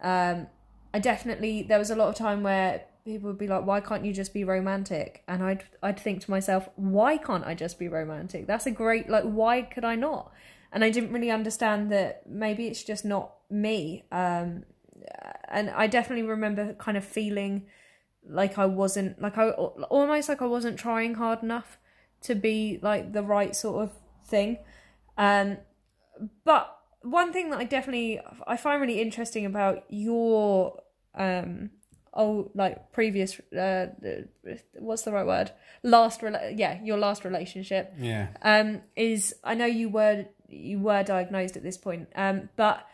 um I definitely there was a lot of time where people would be like, "Why can't you just be romantic?" And I'd I'd think to myself, "Why can't I just be romantic? That's a great like. Why could I not?" And I didn't really understand that maybe it's just not me. Um, and I definitely remember kind of feeling like I wasn't like I almost like I wasn't trying hard enough to be like the right sort of thing. Um, but one thing that I definitely I find really interesting about your um oh like previous uh what's the right word last rela- yeah your last relationship
yeah.
um is I know you were you were diagnosed at this point um but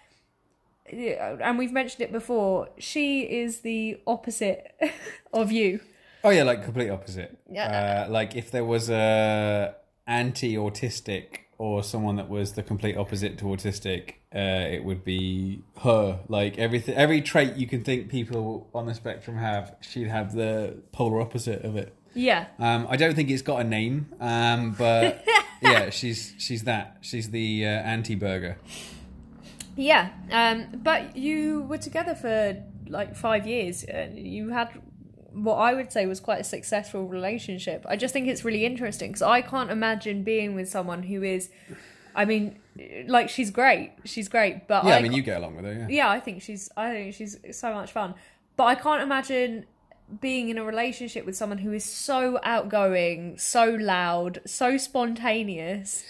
yeah, and we've mentioned it before she is the opposite of you
Oh yeah, like complete opposite.
Yeah.
Uh, like if there was a anti-autistic or someone that was the complete opposite to autistic, uh, it would be her. Like everything, every trait you can think people on the spectrum have, she'd have the polar opposite of it.
yeah
Um, I don't think it's got a name, um, but yeah, she's she's that. She's the uh, anti-burger.
Yeah, um, but you were together for like five years. And you had what I would say was quite a successful relationship. I just think it's really interesting because I can't imagine being with someone who is. I mean, like she's great. She's great, but
Yeah, I,
I
mean you get along with her. Yeah.
yeah, I think she's. I think she's so much fun. But I can't imagine being in a relationship with someone who is so outgoing, so loud, so spontaneous.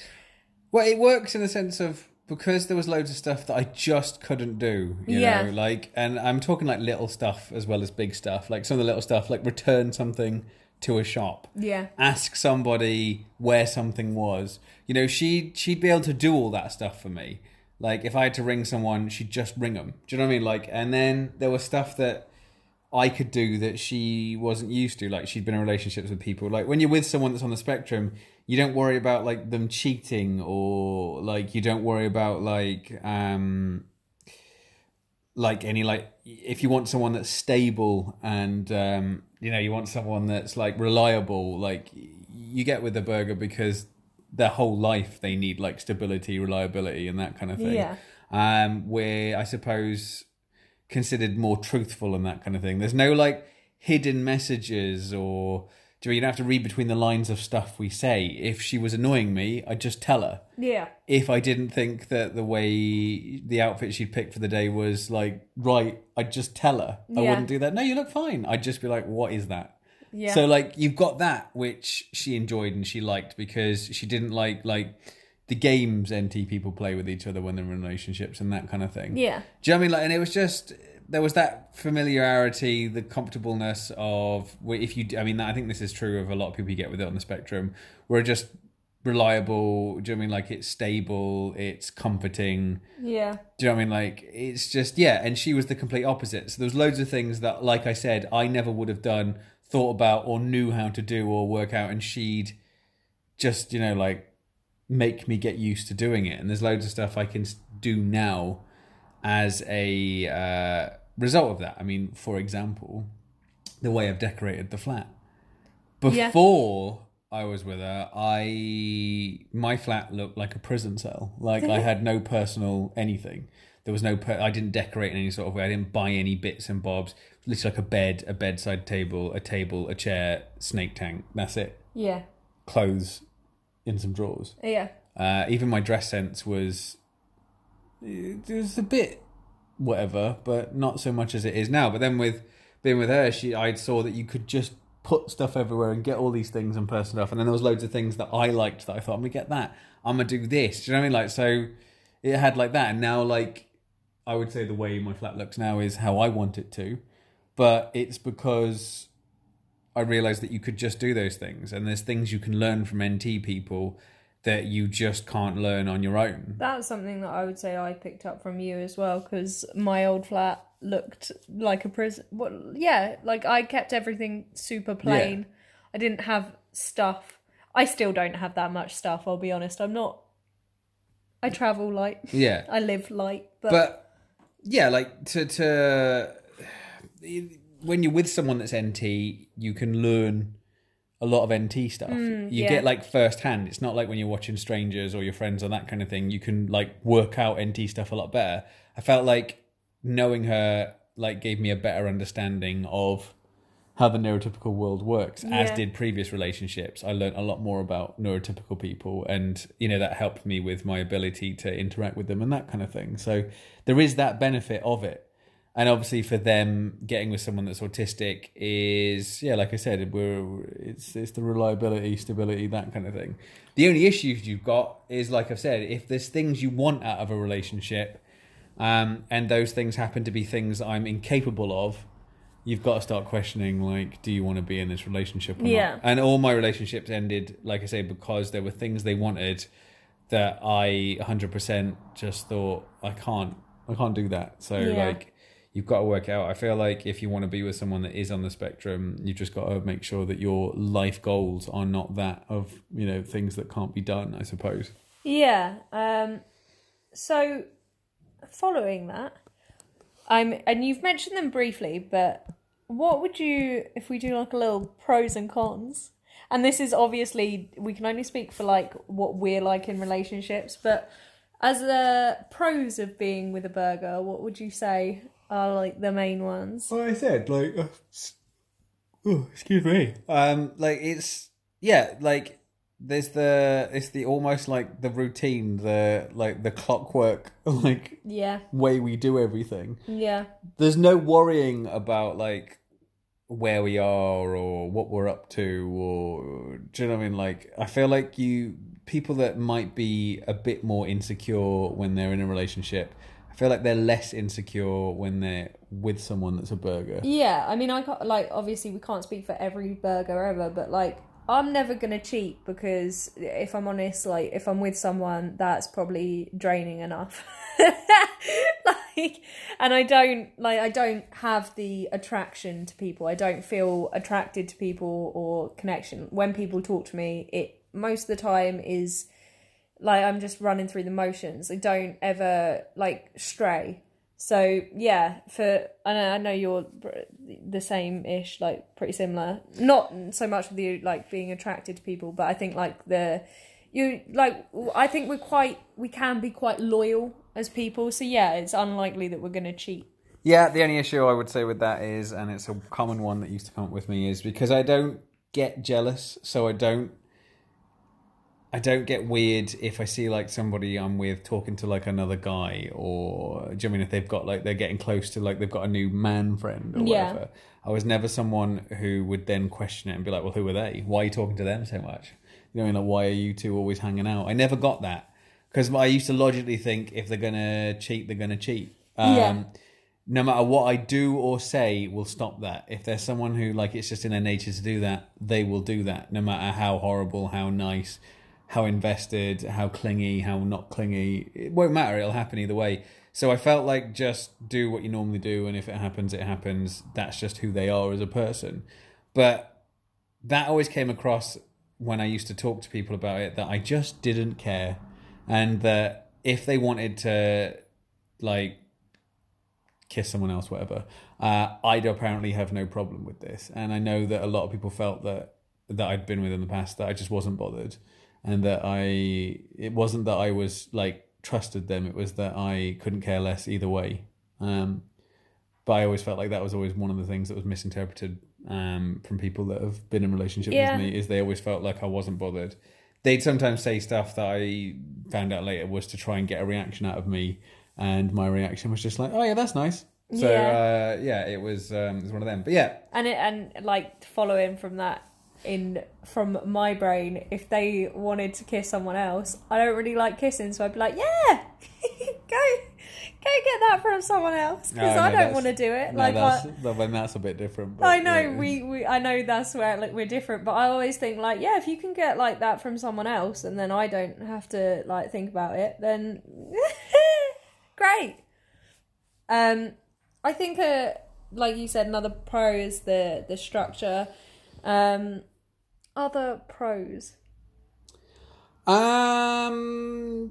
Well, it works in the sense of because there was loads of stuff that I just couldn't do. You
Yeah.
know, like, and I'm talking like little stuff as well as big stuff. Like some of the little stuff, like return something to a shop.
Yeah.
Ask somebody where something was. You know, she she'd be able to do all that stuff for me. Like if I had to ring someone, she'd just ring them. Do you know what I mean? Like, and then there was stuff that I could do that she wasn't used to. Like she'd been in relationships with people. Like when you're with someone that's on the spectrum, you don't worry about like them cheating or like you don't worry about like um like any like if you want someone that's stable and um you know you want someone that's like reliable like you get with the burger because their whole life they need like stability reliability and that kind of thing
Yeah.
um where i suppose considered more truthful and that kind of thing there's no like hidden messages or do you, know, you don't have to read between the lines of stuff we say if she was annoying me i'd just tell her
Yeah.
if I didn't think that the way the outfit she'd picked for the day was like right, I'd just tell her. I
Yeah.
wouldn't do that. No, you look fine. I'd just be like, what is that?
Yeah.
So like you've got that which she enjoyed and she liked because she didn't like like the games NT people play with each other when they're in relationships and that kind of thing.
yeah.
Do you know what I mean? Like, and it was just there was that familiarity, the comfortableness of if you. I mean, I think this is true of a lot of people you get with it on the spectrum. We're just reliable. Do you know what I mean? Like it's stable, it's comforting.
Yeah.
Do you know what I mean? Like it's just yeah. And she was the complete opposite. So there's loads of things that, like I said, I never would have done, thought about, or knew how to do or work out, and she'd just you know like make me get used to doing it. And there's loads of stuff I can do now as a uh, result of that. I mean, for example, the way I've decorated the flat.
Yeah.
Before I was with her, I my flat looked like a prison cell. Like I had no personal anything. There was no. Per- I didn't decorate in any sort of way. I didn't buy any bits and bobs. Literally like a bed, a bedside table, a table, a chair, snake tank. That's it.
Yeah.
clothes in some drawers.
Yeah.
Uh, even my dress sense was it was a bit whatever, but not so much as it is now. But then with being with her, she I saw that you could just put stuff everywhere and get all these things and person stuff. And then there was loads of things that I liked that I thought I'm gonna get that. I'm gonna do this. Do you know what I mean? Like so, it had like that, and now like I would say the way my flat looks now is how I want it to, but it's because I realized that you could just do those things, and there's things you can learn from NT people that you just can't learn on your own.
That's something that I would say I picked up from you as well because my old flat looked like a prison. What? Yeah, like I kept everything super plain. I didn't have stuff. I still don't have that much stuff. I'll be honest. I'm not. I travel light.
Yeah,
I live light, but,
but yeah, like to to when you're with someone that's NT, you can learn a lot of NT stuff. you
Mm, yeah.
get like first hand. It's not like when you're watching strangers or your friends or that kind of thing. You can like work out NT stuff a lot better. I felt like knowing her like gave me a better understanding of how the neurotypical world works, as did previous relationships. I learned a lot more about neurotypical people, and you know that helped me with my ability to interact with them and that kind of thing. So there is that benefit of it, and obviously for them getting with someone that's autistic is yeah, like I said, we're it's it's the reliability, stability, that kind of thing. The only issues you've got is like I've said, if there's things you want out of a relationship, um, and those things happen to be things I'm incapable of, you've got to start questioning like, do you want to be in this relationship or
Yeah.
not? And all my relationships ended, like I say, because there were things they wanted that I 100% just thought I can't, I can't do that. So
Yeah.
like, you've got to work out. I feel like if you want to be with someone that is on the spectrum, you've just got to make sure that your life goals are not that of you know things that can't be done. I suppose.
Yeah. Um, so, following that, I'm and you've mentioned them briefly, but what would you if we do like a little pros and cons? And this is obviously we can only speak for like what we're like in relationships, but as the pros of being with a burger, what would you say are like the main ones?
Like I said, like, uh, oh, excuse me. Um, like it's yeah, like there's the it's the almost like the routine, the like the clockwork, like
Yeah,
way we do everything.
yeah,
There's no worrying about like where we are or what we're up to or do you know what I mean? Like I feel like you people that might be a bit more insecure when they're in a relationship. I feel like they're less insecure when they're with someone that's a burger.
yeah. I mean, I can't like obviously we can't speak for every burger ever, but like I'm never gonna cheat because if I'm honest, like if I'm with someone, that's probably draining enough. like, and I don't like I don't have the attraction to people. I don't feel attracted to people or connection. When people talk to me, it most of the time is like I'm just running through the motions. I don't ever like stray. So yeah, for I know, I know you're the same ish, like pretty similar. Not so much with you like being attracted to people, but I think like the you like I think we're quite we can be quite loyal as people. So yeah, it's unlikely that we're gonna cheat.
Yeah, the only issue I would say with that is, and it's a common one that used to come up with me, is because I don't get jealous, so I don't. I don't get weird if I see like somebody I'm with talking to like another guy, or do you know I mean if they've got like they're getting close to like they've got a new man friend or
Yeah.
whatever. I was never someone who would then question it and be like, "Well, who are they? Why are you talking to them so much? You know, I mean, like why are you two always hanging out?" I never got that because I used to logically think if they're gonna cheat, they're gonna cheat. Um,
Yeah.
no matter what I do or say will stop that. If there's someone who like it's just in their nature to do that, they will do that. No matter how horrible, how nice, how invested, how clingy, how not clingy. It won't matter. It'll happen either way. So I felt like just do what you normally do, and if it happens, it happens. That's just who they are as a person. But that always came across when I used to talk to people about it that I just didn't care, and that if they wanted to, like kiss someone else, whatever. Uh, I'd apparently have no problem with this, and I know that a lot of people felt that that I'd been with in the past that I just wasn't bothered, and that I it wasn't that I was like trusted them; it was that I couldn't care less either way. Um, but I always felt like that was always one of the things that was misinterpreted um, from people that have been in relationships
Yeah.
with me is they always felt like I wasn't bothered. They'd sometimes say stuff that I found out later was to try and get a reaction out of me, and my reaction was just like, "Oh yeah, that's nice." So
Yeah.
uh, yeah, it was um, it was one of them. But yeah,
and it, and like following from that in from my brain if they wanted to kiss someone else i don't really like kissing so i'd be like yeah go go get that from someone else because
No,
i
no,
don't want to do it
no,
like
that's,
I,
well, then that's a bit different. but,
I know
yeah.
we, we I know that's where like we're different, but I always think like yeah, if you can get like that from someone else, and then I don't have to like think about it, then great. Um, I think uh, like you said, another pro is the the structure. Um, other pros.
Um,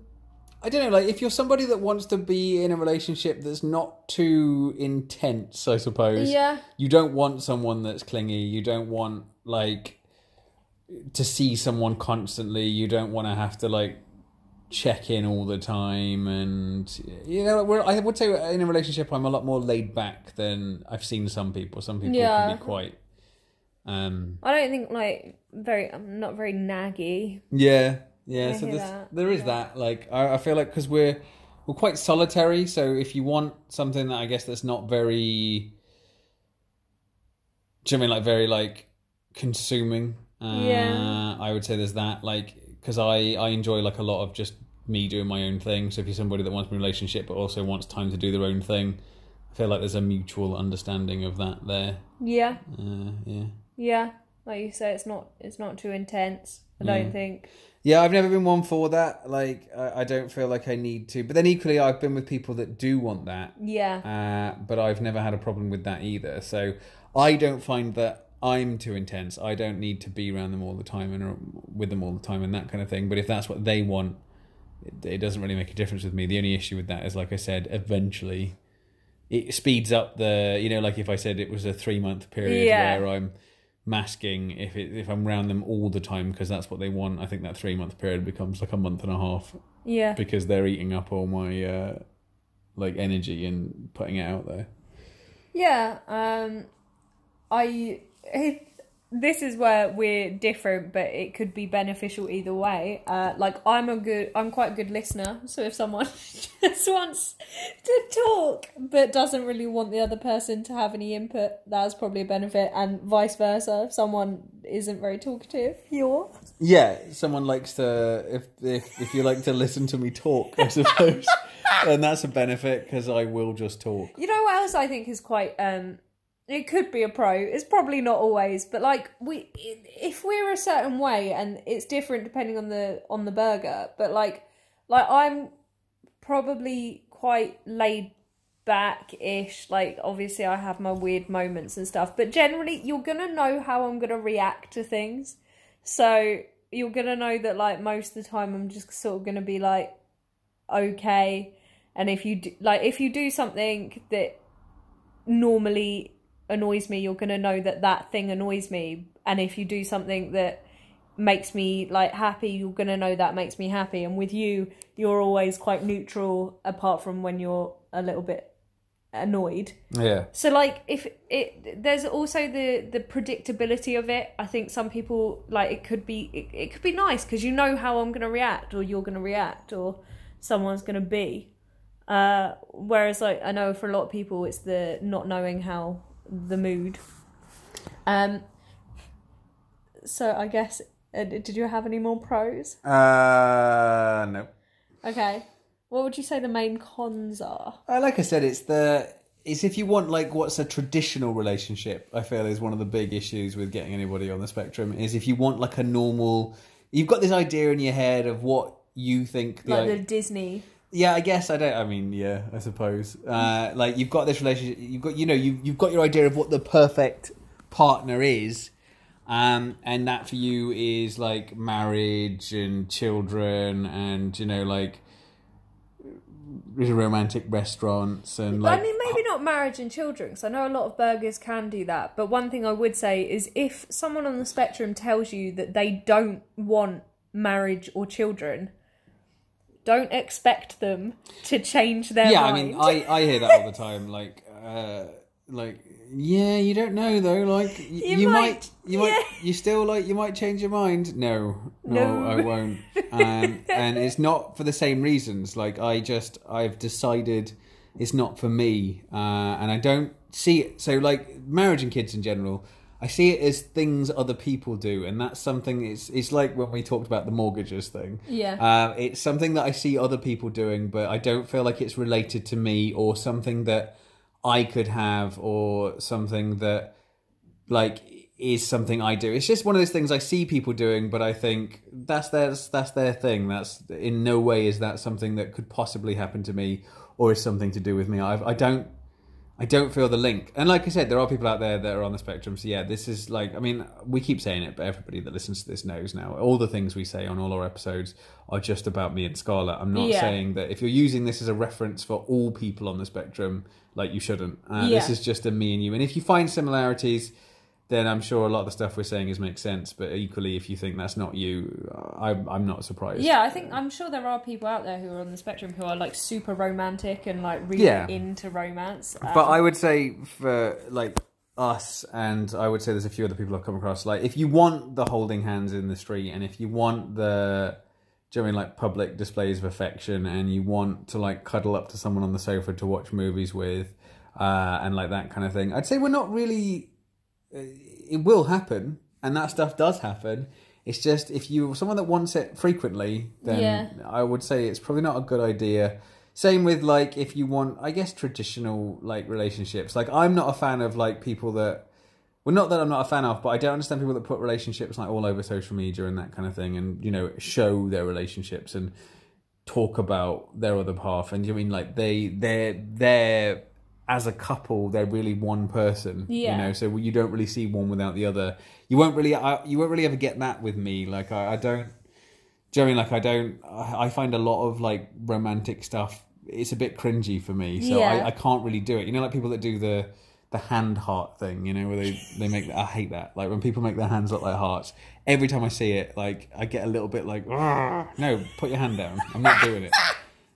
I don't know. Like, if you're somebody that wants to be in a relationship that's not too intense, I suppose.
Yeah.
You don't want someone that's clingy. You don't want like to see someone constantly. You don't want to have to like check in all the time. And you know, I would say in a relationship, I'm a lot more laid back than I've seen some people. Some people
Yeah.
can be quite. Um.
I don't think like very. I'm not very naggy.
Yeah, yeah.
I
so there's,
that.
there is that. Like, I, I feel like because we're we're quite solitary. So if you want something that I guess that's not very, do you know I mean like very like consuming? Uh,
Yeah.
I would say there's that. Like, because I I enjoy like a lot of just me doing my own thing. So if you're somebody that wants a relationship but also wants time to do their own thing, I feel like there's a mutual understanding of that there.
Yeah,
Uh, yeah.
Yeah. Like you say, it's not. It's not too intense. I don't think.
Yeah, I've never been one for that. Like, I, I don't feel like I need to. But then equally, I've been with people that do want that.
Yeah.
Uh, but I've never had a problem with that either. So I don't find that I'm too intense. I don't need to be around them all the time and with them all the time and that kind of thing. But if that's what they want, it, it doesn't really make a difference with me. The only issue with that is, like I said, eventually it speeds up the. You know, like if I said it was a three month period
Yeah.
where I'm masking if it, if I'm around them all the time because that's what they want. I think that three month period becomes like a month and a half
Yeah.
because they're eating up all my uh, like energy and putting it out there.
Yeah, um, I. It, this is where we're different, but it could be beneficial either way. Uh, like I'm a good, I'm quite a good listener. So if someone just wants to talk but doesn't really want the other person to have any input, that's probably a benefit, and vice versa. If someone isn't very talkative, you're.
Yeah, someone likes to if if if you like to listen to me talk, I suppose, then that's a benefit because I will just talk.
You know what else I think is quite um it could be a pro. It's probably not always, but like we if we're a certain way and it's different depending on the on the Asperger, but like like I'm probably quite laid back ish. Like obviously I have my weird moments and stuff, but generally you're to know how I'm to react to things. So you're to know that like most of the time I'm just sort of to be like okay and if you do, like if you do something that normally annoys me you're going to know that that thing annoys me and if you do something that makes me like happy you're going to know that makes me happy and with you you're always quite neutral apart from when you're a little bit annoyed
Yeah,
so like if it there's also the the predictability of it. I think some people like it could be it, it could be nice because you know how I'm going to react or you're going to react or someone's going to be. Uh whereas like I know for a lot of people it's the not knowing how the mood. Um so I guess uh, did you have any more pros?
uh, no.
Okay. What would you say the main cons are?
Uh, like I said, it's the it's if you want like what's a traditional relationship. I feel is one of the big issues with getting anybody on the spectrum is if you want like a normal. You've got this idea in your head of what you think the
Like the Disney.
Yeah, I guess I don't. I mean, yeah, I suppose. Uh, like you've got this relationship. You've got you know you you've got your idea of what the perfect partner is, um, and that for you is like marriage and children and you know like romantic restaurants and like
I mean, maybe not marriage and children, because I know a lot of Aspergers can do that. But one thing I would say is if someone on the spectrum tells you that they don't want marriage or children, don't expect them to change their mind.
yeah. I mean, I I hear that all the time. Like uh, like Yeah, you don't know though. Like y- you,
You
might, you might,
yeah.
you still like you might change your mind. No, no,
No.
I won't. Um, and it's not for the same reasons. Like I just, I've decided it's not for me, uh, and I don't see it. So like marriage and kids in general, I see it as things other people do, and that's something. It's it's like when we talked about the mortgages thing.
Yeah.
Uh, it's something that I see other people doing, but I don't feel like it's related to me or something that I could have or something that like is something I do. It's just one of those things I see people doing, but I think that's their that's their thing. That's in no way is that something that could possibly happen to me or is something to do with me. I've I don't I don't feel the link. And like I said, there are people out there that are on the spectrum. So yeah, this is like I mean, we keep saying it, but everybody that listens to this knows now. All the things we say on all our episodes are just about me and Scarlett. I'm not
Yeah.
saying that if you're using this as a reference for all people on the spectrum, like you shouldn't. Uh,
Yeah.
This is just a me and you. And if you find similarities, then I'm sure a lot of the stuff we're saying is makes sense. But equally, if you think that's not you, I'm I'm not surprised.
Yeah, I think I'm sure there are people out there who are on the spectrum who are like super romantic and like really
Yeah.
into romance.
But
Um,
I would say for like us, and I would say there's a few other people I've come across. Like, if you want the holding hands in the street, and if you want the, do you know I mean, like public displays of affection, and you want to like cuddle up to someone on the sofa to watch movies with, uh, and like that kind of thing, I'd say we're not really. It will happen, and that stuff does happen. It's just if you're someone that wants it frequently, then
Yeah.
I would say it's probably not a good idea. Same with like if you want, I guess traditional like relationships. Like I'm not a fan of like people that, well, not that I'm not a fan of, but I don't understand people that put relationships like all over social media and that kind of thing, and you know show their relationships and talk about their other half. And you mean like they they're they're as a couple they're really one person.
Yeah.
You know, so you don't really see one without the other. You won't really I, you won't really ever get that with me. Like I, I don't. Do you know I mean like I don't? I I find a lot of like romantic stuff. It's a bit cringy for me, so
Yeah.
I, I can't really do it. You know, like people that do the the hand heart thing. You know, where they they make. I hate that. Like when people make their hands look like hearts. Every time I see it, like I get a little bit like, no, put your hand down. I'm not doing it.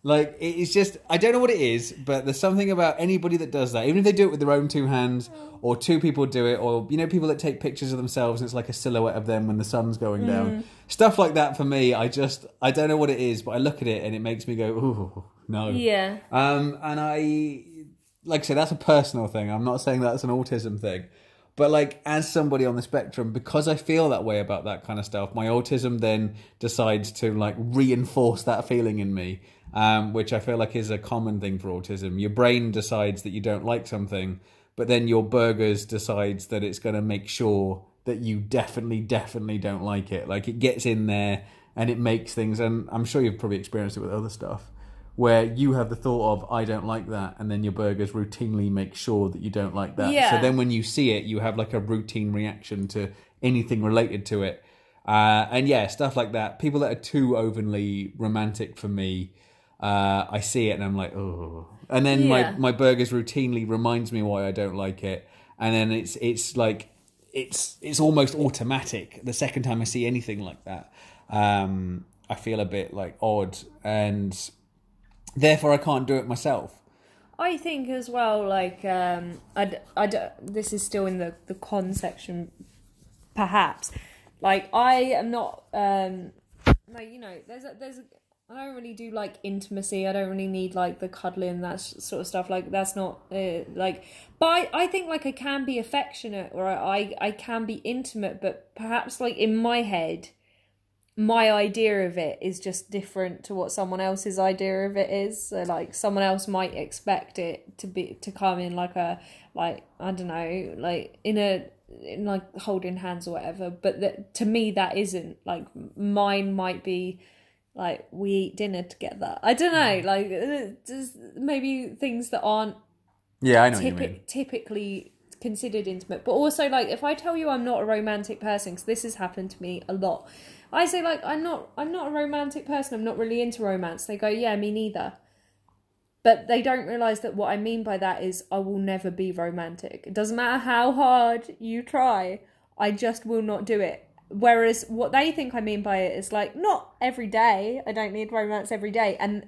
Like it's just I don't know what it is, but there's something about anybody that does that, even if they do it with their own two hands, or two people do it, or you know people that take pictures of themselves and it's like a silhouette of them when the sun's going down, stuff like that. For me, I just I don't know what it is, but I look at it and it makes me go, ooh, no.
yeah,
Um, and I, like I say, that's a personal thing. I'm not saying that's an autism thing. But like, as somebody on the spectrum, because I feel that way about that kind of stuff, my autism then decides to like reinforce that feeling in me, um, which I feel like is a common thing for autism. Your brain decides that you don't like something, but then your Asperger's decides that it's going to make sure that you definitely, definitely don't like it. Like it gets in there and it makes things, and I'm sure you've probably experienced it with other stuff where you have the thought of I don't like that, and then your Asperger's routinely make sure that you don't like that.
Yeah.
So then when you see it, you have like a routine reaction to anything related to it. Uh, and yeah, stuff like that. People that are too openly romantic for me, uh, I see it and I'm like, oh. And then
Yeah.
my my Asperger's routinely reminds me why I don't like it, and then it's it's like it's it's almost automatic. The second time I see anything like that, um, I feel a bit like odd, and therefore I can't do it myself.
I think as well. Like, um, I, d- I d- this is still in the the con section, perhaps. Like, I am not. Um, like, you know, there's a, there's. A, I don't really do like intimacy. I don't really need like the cuddling that sort of stuff. Like that's not uh, like. But I, I think like I can be affectionate or I I can be intimate, but perhaps like in my head, my idea of it is just different to what someone else's idea of it is. So like someone else might expect it to be to come in like a like I don't know like in a in like holding hands or whatever. But that to me that isn't like mine might be like we eat dinner together. I don't know like uh, just maybe things that aren't
Yeah, I know
typi- typically considered intimate. But also, like, if I tell you I'm not a romantic person, because this has happened to me a lot, I say like I'm not. I'm not a romantic person. I'm not really into romance. They go, yeah, me neither. But they don't realize that what I mean by that is I will never be romantic. It doesn't matter how hard you try. I just will not do it. Whereas what they think I mean by it is like not every day. I don't need romance every day. And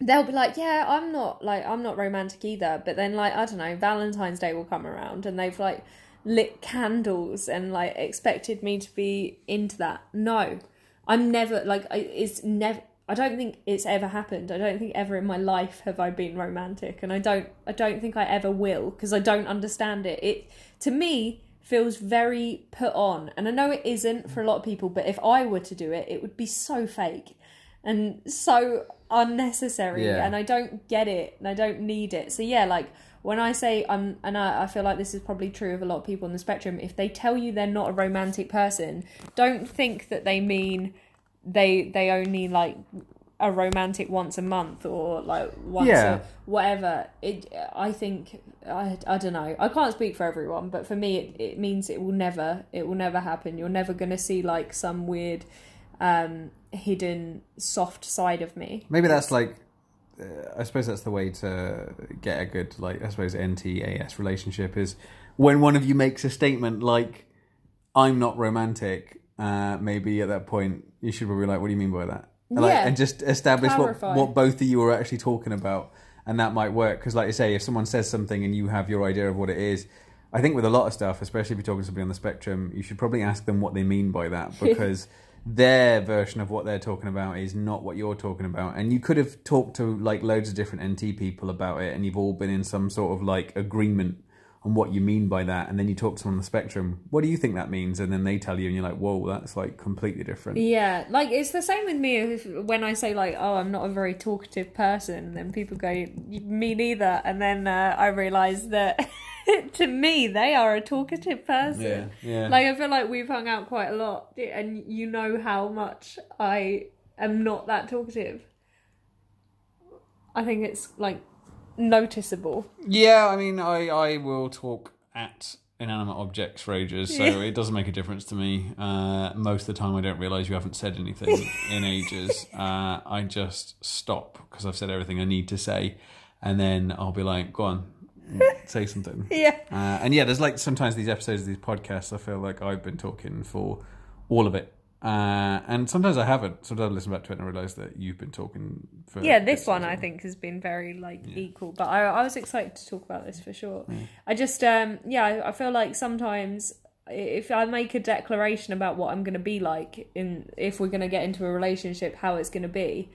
they'll be like, "Yeah, I'm not like I'm not romantic either." But then like I don't know, Valentine's Day will come around and they've like lit candles and like expected me to be into that. No, I'm never like it's never. I don't think it's ever happened. I don't think ever in my life have I been romantic, and I don't. I don't think I ever will because I don't understand it. It to me feels very put on, and I know it isn't for a lot of people. But if I were to do it, it would be so fake and so unnecessary,
Yeah.
and I don't get it, and I don't need it. So yeah, like when I say I'm, and I, I feel like this is probably true of a lot of people on the spectrum. If they tell you they're not a romantic person, don't think that they mean they they only like a romantic once a month or like once
Yeah.
a whatever it i think i i don't know i can't speak for everyone but for me it, it means it will never it will never happen you're never going to see like some weird um hidden soft side of me
Maybe that's like, uh, I suppose that's the way to get a good, like, I suppose NTAS relationship is when one of you makes a statement like, I'm not romantic, uh, maybe at that point you should probably be like, what do you mean by that? And, like,
Yeah.
and just establish what, what both of you are actually talking about. And that might work. Because, like you say, if someone says something and you have your idea of what it is, I think with a lot of stuff, especially if you're talking to somebody on the spectrum, you should probably ask them what they mean by that because their version of what they're talking about is not what you're talking about. And you could have talked to like loads of different NT people about it, and you've all been in some sort of like agreement on what you mean by that. And then you talk to someone on the spectrum, what do you think that means? And then they tell you, and you're like, whoa, that's like completely different.
Yeah, like it's the same with me if, when I say like, "Oh, I'm not a very talkative person," and then people go, "Me neither," and then uh, I realise that to me they are a talkative person.
Yeah, yeah.
Like I feel like we've hung out quite a lot, and you know how much I am not that talkative. I think it's like noticeable.
Yeah, I mean, I, I will talk at inanimate objects for ages, so it doesn't make a difference to me. Uh, most of the time, I don't realise you haven't said anything in ages. Uh, I just stop because I've said everything I need to say, and then I'll be like, go on, say something.
Yeah.
Uh, and yeah, there's like sometimes these episodes of these podcasts, I feel like I've been talking for all of it. Uh, and sometimes I haven't. Sometimes I listen back to it and I realise that you've been talking for.
yeah this one i think has been very like equal but I, I was excited to talk about this for sure. I just um yeah I, I feel like sometimes if i make a declaration about what i'm going to be like in if we're going to get into a relationship how it's going to be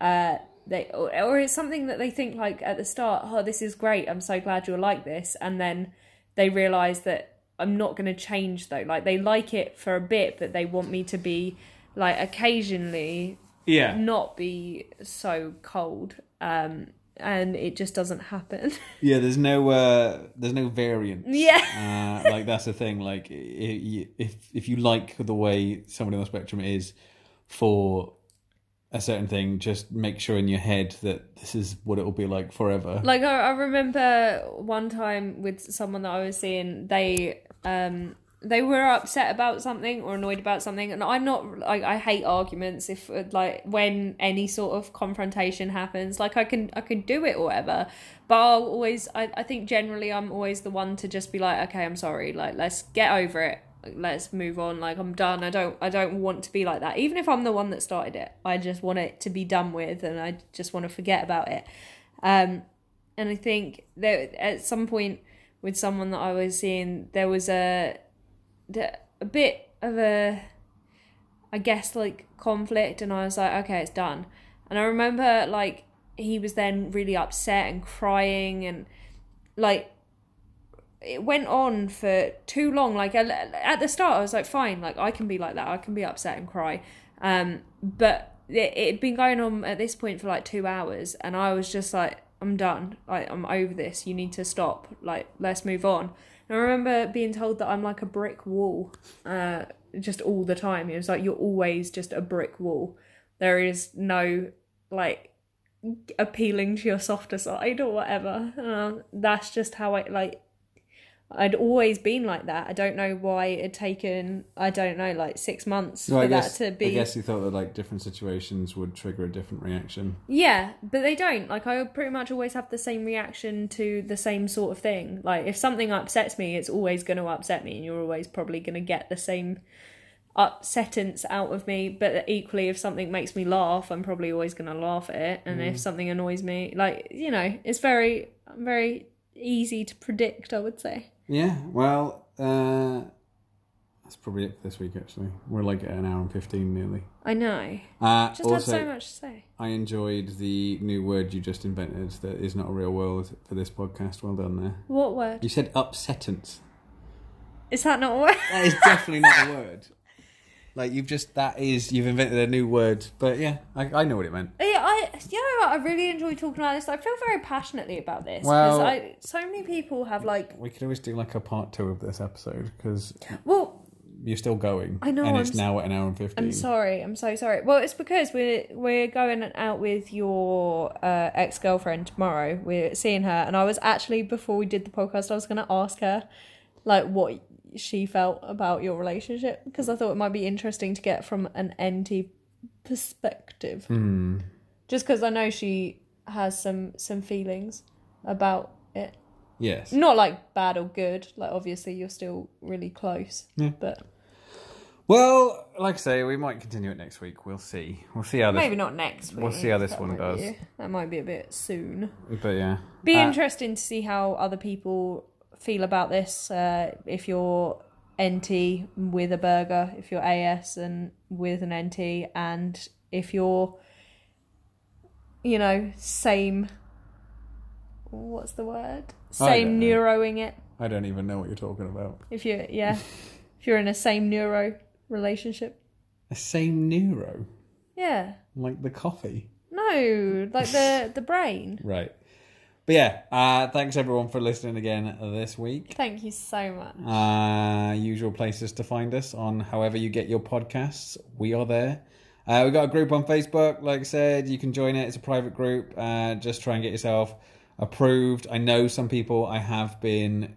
uh they or, or it's something that they think like at the start oh this is great. I'm so glad you're like this. And then they realize that i'm not going to change though like they like it for a bit but they want me to be like occasionally
Yeah.
not be so cold um and it just doesn't happen
Yeah, there's no uh, there's no variance.
yeah
uh, like that's the thing. Like if if you like the way somebody on the spectrum is for a certain thing, just make sure in your head that this is what it will be like forever.
like I, I remember one time with someone that i was seeing they um they were upset about something or annoyed about something and i'm not like i hate arguments if uh, like when any sort of confrontation happens like i can i can do it or whatever but i'll always I, I think generally i'm always the one to just be like okay i'm sorry like let's get over it let's move on like i'm done i don't i don't want to be like that. Even if i'm the one that started it i just want it to be done with and i just want to forget about it. Um and i think that at some point with someone that i was seeing there was a a bit of a i guess like conflict and i was like okay it's done. And i remember like he was then really upset and crying and like it went on for too long. Like at the start i was like fine like i can be like that. I can be upset and cry. Um but it had been going on at this point for like two hours and i was just like i'm done. Like i'm over this. You need to stop. Like let's move on. And i remember being told that i'm like a brick wall uh just all the time. It was like you're always just a brick wall. There is no like appealing to your softer side or whatever. Uh, that's just how i like I'd always been like that. I don't know why it had taken, I don't know, like six months for
guess
that to be.
I guess you thought that like different situations would trigger a different reaction.
Yeah, but they don't. Like, I pretty much always have the same reaction to the same sort of thing. Like, if something upsets me, it's always going to upset me, and you're always probably going to get the same upsettance out of me. But equally, if something makes me laugh, I'm probably always going to laugh at it. And if mm. something annoys me, like you know, it's very very easy to predict. I would say.
Yeah, well, uh, that's probably it for this week, actually. We're like at an hour and 15 nearly.
I know.
Uh,
Just
also,
had so much to say.
I enjoyed the new word you just invented that is not a real word for this podcast. Well done there.
What word?
You said upsettance.
Is that not a word?
That is definitely not a word. Like, you've just, that is, you've invented a new word. But yeah, I, I know what it meant.
Yeah, I you know what, I really enjoy talking about this. I feel very passionately about this
Well-
because I so many people have like
We could always do like a part two of this episode because
well
you're still going.
I know,
And
I'm
it's
s-
now at an hour and 15.
I'm sorry. I'm so sorry. Well, it's because we're we're going out with your uh, ex girlfriend tomorrow. We're seeing her, and I was actually before we did the podcast, I was going to ask her like what she felt about your relationship because I thought it might be interesting to get from an NT perspective.
Hmm.
Just because I know she has some some feelings about it.
Yes.
Not like bad or good. Like obviously you're still really close,
Yeah.
but
Well, like I say, we might continue it next week. We'll see. We'll see how this.
maybe not next week.
we'll see how this one does.
be- that might be a bit soon.
But yeah.
Be
Uh,
interesting to see how other people feel about this. Uh, if you're NT with a Asperger, if you're AS and with an NT, and if you're, you know, same. What's the word? Same neuroing it.
I don't even know what you're talking about.
If you're yeah, if you're in a same neuro relationship.
A same neuro,
Yeah.
like the coffee.
No, like the the brain.
Right. But yeah, uh, thanks everyone for listening again this week.
Thank you so much.
Uh, usual places to find us on however you get your podcasts. We are there. Uh, we've got a group on Facebook. Like I said, you can join it. It's a private group. Uh, just try and get yourself approved. I know some people I have been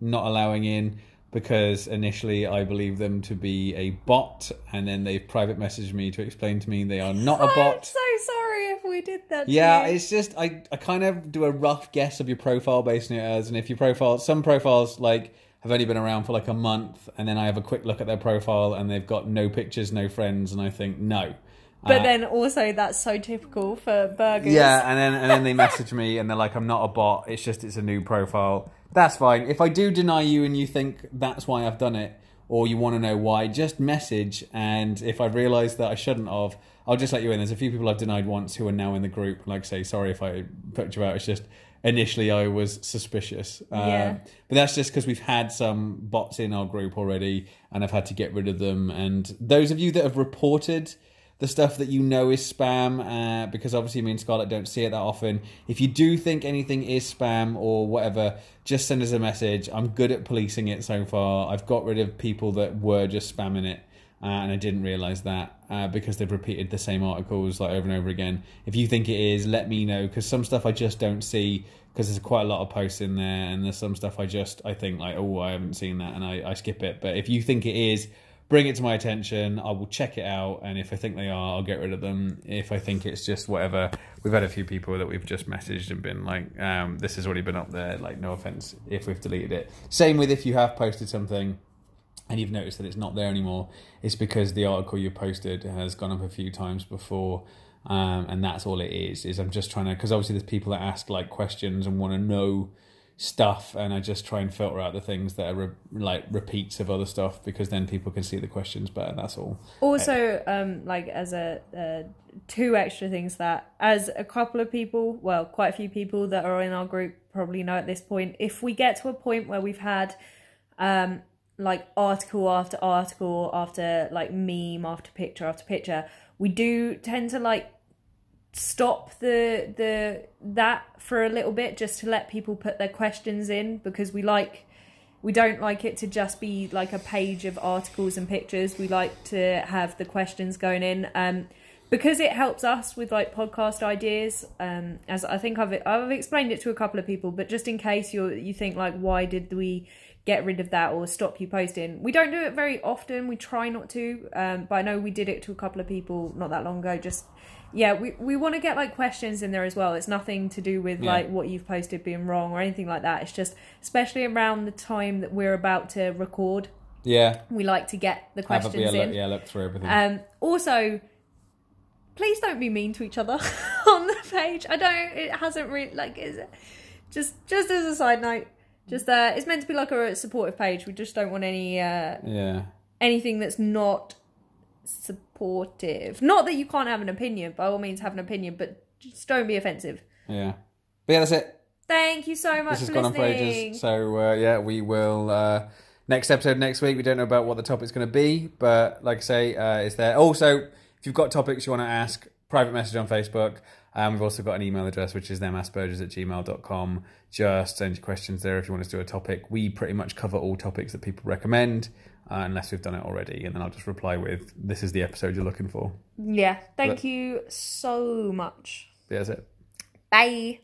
not allowing in because initially I believe them to be a bot, and then they've private messaged me to explain to me they are not a
I'm
bot.
so sorry we did that.
Yeah, it's just I, I kind of do a rough guess of your profile based on it as, and if your profile, some profiles like have only been around for like a month, and then I have a quick look at their profile and they've got no pictures, no friends, and I think no.
But
Uh,
then also that's so typical for Aspergers.
yeah, and then and then they message me and they're like, I'm not a bot. It's just it's a new profile. That's fine. If I do deny you and you think that's why I've done it, or you want to know why, just message. And if I realise that I shouldn't have, I'll just let you in. There's a few people I've denied once who are now in the group. Like, say, sorry if I put you out. It's just initially I was suspicious.
Yeah.
Um, but that's just because we've had some bots in our group already, and I've had to get rid of them. And those of you that have reported the stuff that you know is spam, uh, because obviously me and Scarlett don't see it that often. If you do think anything is spam or whatever, just send us a message. I'm good at policing it so far. I've got rid of people that were just spamming it. Uh, and I didn't realize that uh, because they've repeated the same articles like over and over again. If you think it is, let me know because some stuff I just don't see because there's quite a lot of posts in there, and there's some stuff I just I think like oh I haven't seen that and I, I skip it. But if you think it is, bring it to my attention. I will check it out, and if I think they are, I'll get rid of them. If I think it's just whatever, we've had a few people that we've just messaged and been like, um, "This has already been up there." Like, no offense if we've deleted it. Same with if you have posted something and you've noticed that it's not there anymore, it's because the article you posted has gone up a few times before. Um, and that's all it is. Is I'm just trying to because obviously there's people that ask like questions and want to know stuff, and I just try and filter out the things that are re- like repeats of other stuff because then people can see the questions better. That's all.
Also, um, like as a uh, two extra things that as a couple of people, well, quite a few people that are in our group probably know at this point. If we get to a point where we've had, um, like article after article after like meme after picture after picture, we do tend to like stop the the that for a little bit just to let people put their questions in because we like we don't like it to just be like a page of articles and pictures. We like to have the questions going in. Um because it helps us with like podcast ideas um as i think i've i've explained it to a couple of people but just in case you you think like why did we get rid of that or stop you posting we don't do it very often we try not to um but i know we did it to a couple of people not that long ago just yeah we, we want to get like questions in there as well it's nothing to do with
Yeah.
like what you've posted being wrong or anything like that it's just especially around the time that we're about to record
Yeah.
We like to get the questions
yeah,
in.
look, yeah, look through everything.
Um, also, please don't be mean to each other on the page. I don't. It hasn't really like. Is just just as a side note, just uh, it's meant to be like a supportive page. We just don't want any uh,
yeah.
anything that's not supportive. Not that you can't have an opinion. By all means, have an opinion, but just don't be offensive.
Yeah. But yeah, that's it.
Thank you so much
This has
for
gone on for ages. So uh, yeah, we will. Uh, next episode next week. We don't know about what the topic's going to be, but like I say, uh, it's there. Also, if you've got topics you want to ask, private message on Facebook. Um, we've also got an email address, which is themaspergers at gmail.com. Just send your questions there if you want us to do a topic. We pretty much cover all topics that people recommend, uh, unless we've done it already. And then I'll just reply with, this is the episode you're looking for.
Yeah. Thank
But-
you so much.
That's it.
Bye.